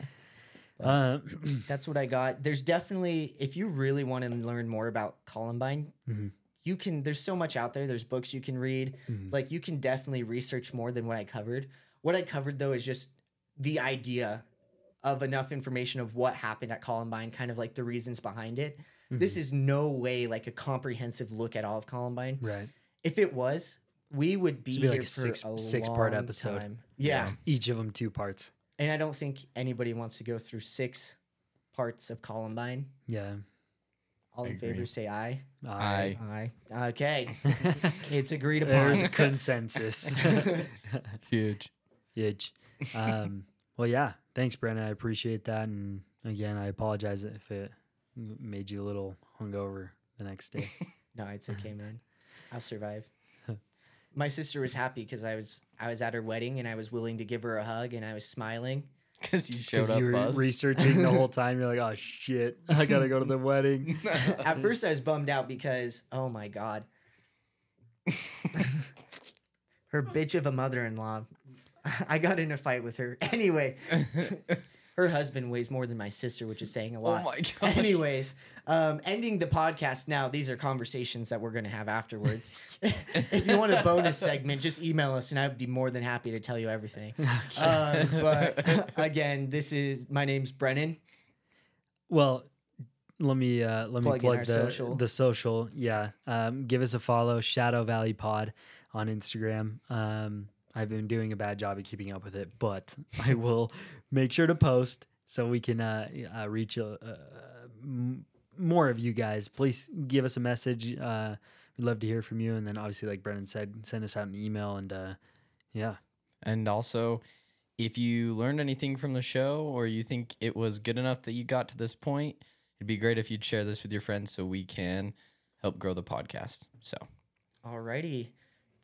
Uh, That's what I got. There's definitely, if you really want to learn more about Columbine, Mhm. You can, there's so much out there. There's books you can read. Mhm. Like, you can definitely research more than what I covered. What I covered, though, is just the idea of enough information of what happened at Columbine, kind of like the reasons behind it. This is no way like a comprehensive look at all of Columbine. right. If it was, we would be be like here a for six- a six-part episode. time. Yeah. Each of them two parts. and I don't think anybody wants to go through six parts of Columbine. Yeah. All I in favor, say aye. Aye. Aye. Okay, [laughs] it's agreed There's upon. a consensus. [laughs] huge. Huge. Um, well, yeah. Thanks, Brennan. I appreciate that. And again, I apologize if it m- made you a little hungover the next day. [laughs] no, it's okay, man. I'll survive. My sister was happy because I was I was at her wedding and I was willing to give her a hug and I was smiling. [laughs] Because you showed Because up you were buzzed. researking the whole [laughs] time. You're like, oh, shit. I got to go to the wedding. [laughs] At first, I was bummed out because oh my god, her bitch of a mother-in-law. I got in a fight with her. Anyway, her husband weighs more than my sister, which is saying a lot. oh lot. my gosh. Anyways, um, ending the podcast now. These are conversations that we're going to have afterwards. [laughs] if you want a bonus segment, just email us, and I'd be more than happy to tell you everything. [laughs] Um, but [laughs] again, this is my name's Brennan. Well, let me uh, let Plug me plug the social. the social. Yeah, um, give us a follow. Shadow Valley Pod on Instagram. Um, I've been doing a bad job of keeping up with it, but I will make sure to post so we can uh, uh, reach m- more of you guys. Please give us a message. Uh, we'd love to hear from you, and then obviously, like Brennan said, send us out an email and uh, yeah. And also, if you learned anything from the show or you think it was good enough that you got to this point, it'd be great if you'd share this with your friends so we can help grow the podcast. So, Alrighty.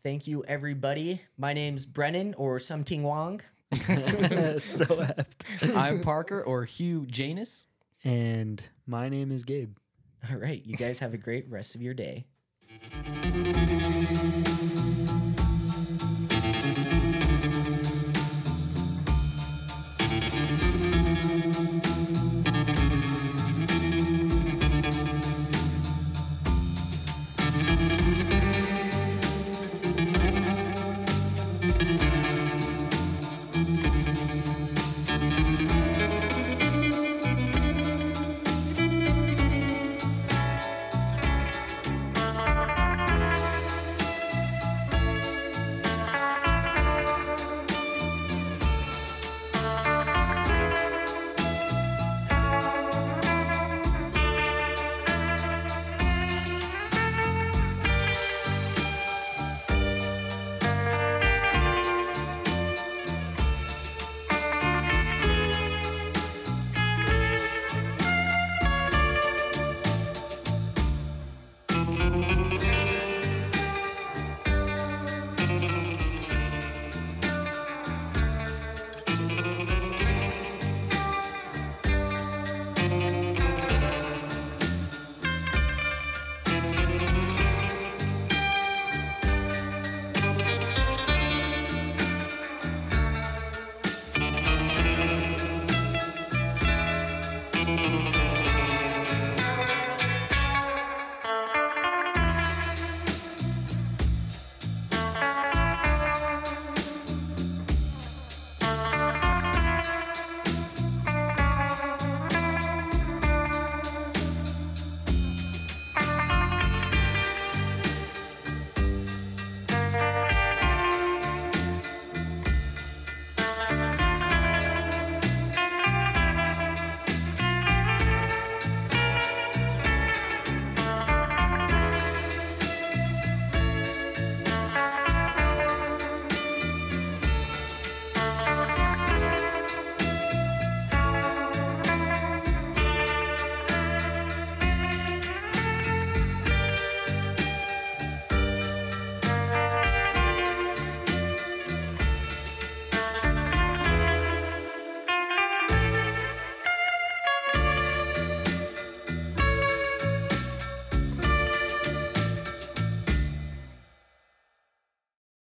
Thank you, everybody. My name's Brennan or something Wong. [laughs] [laughs] so effed. I'm Parker or Hugh Janus. And my name is Gabe. All right. You guys have a great rest of your day.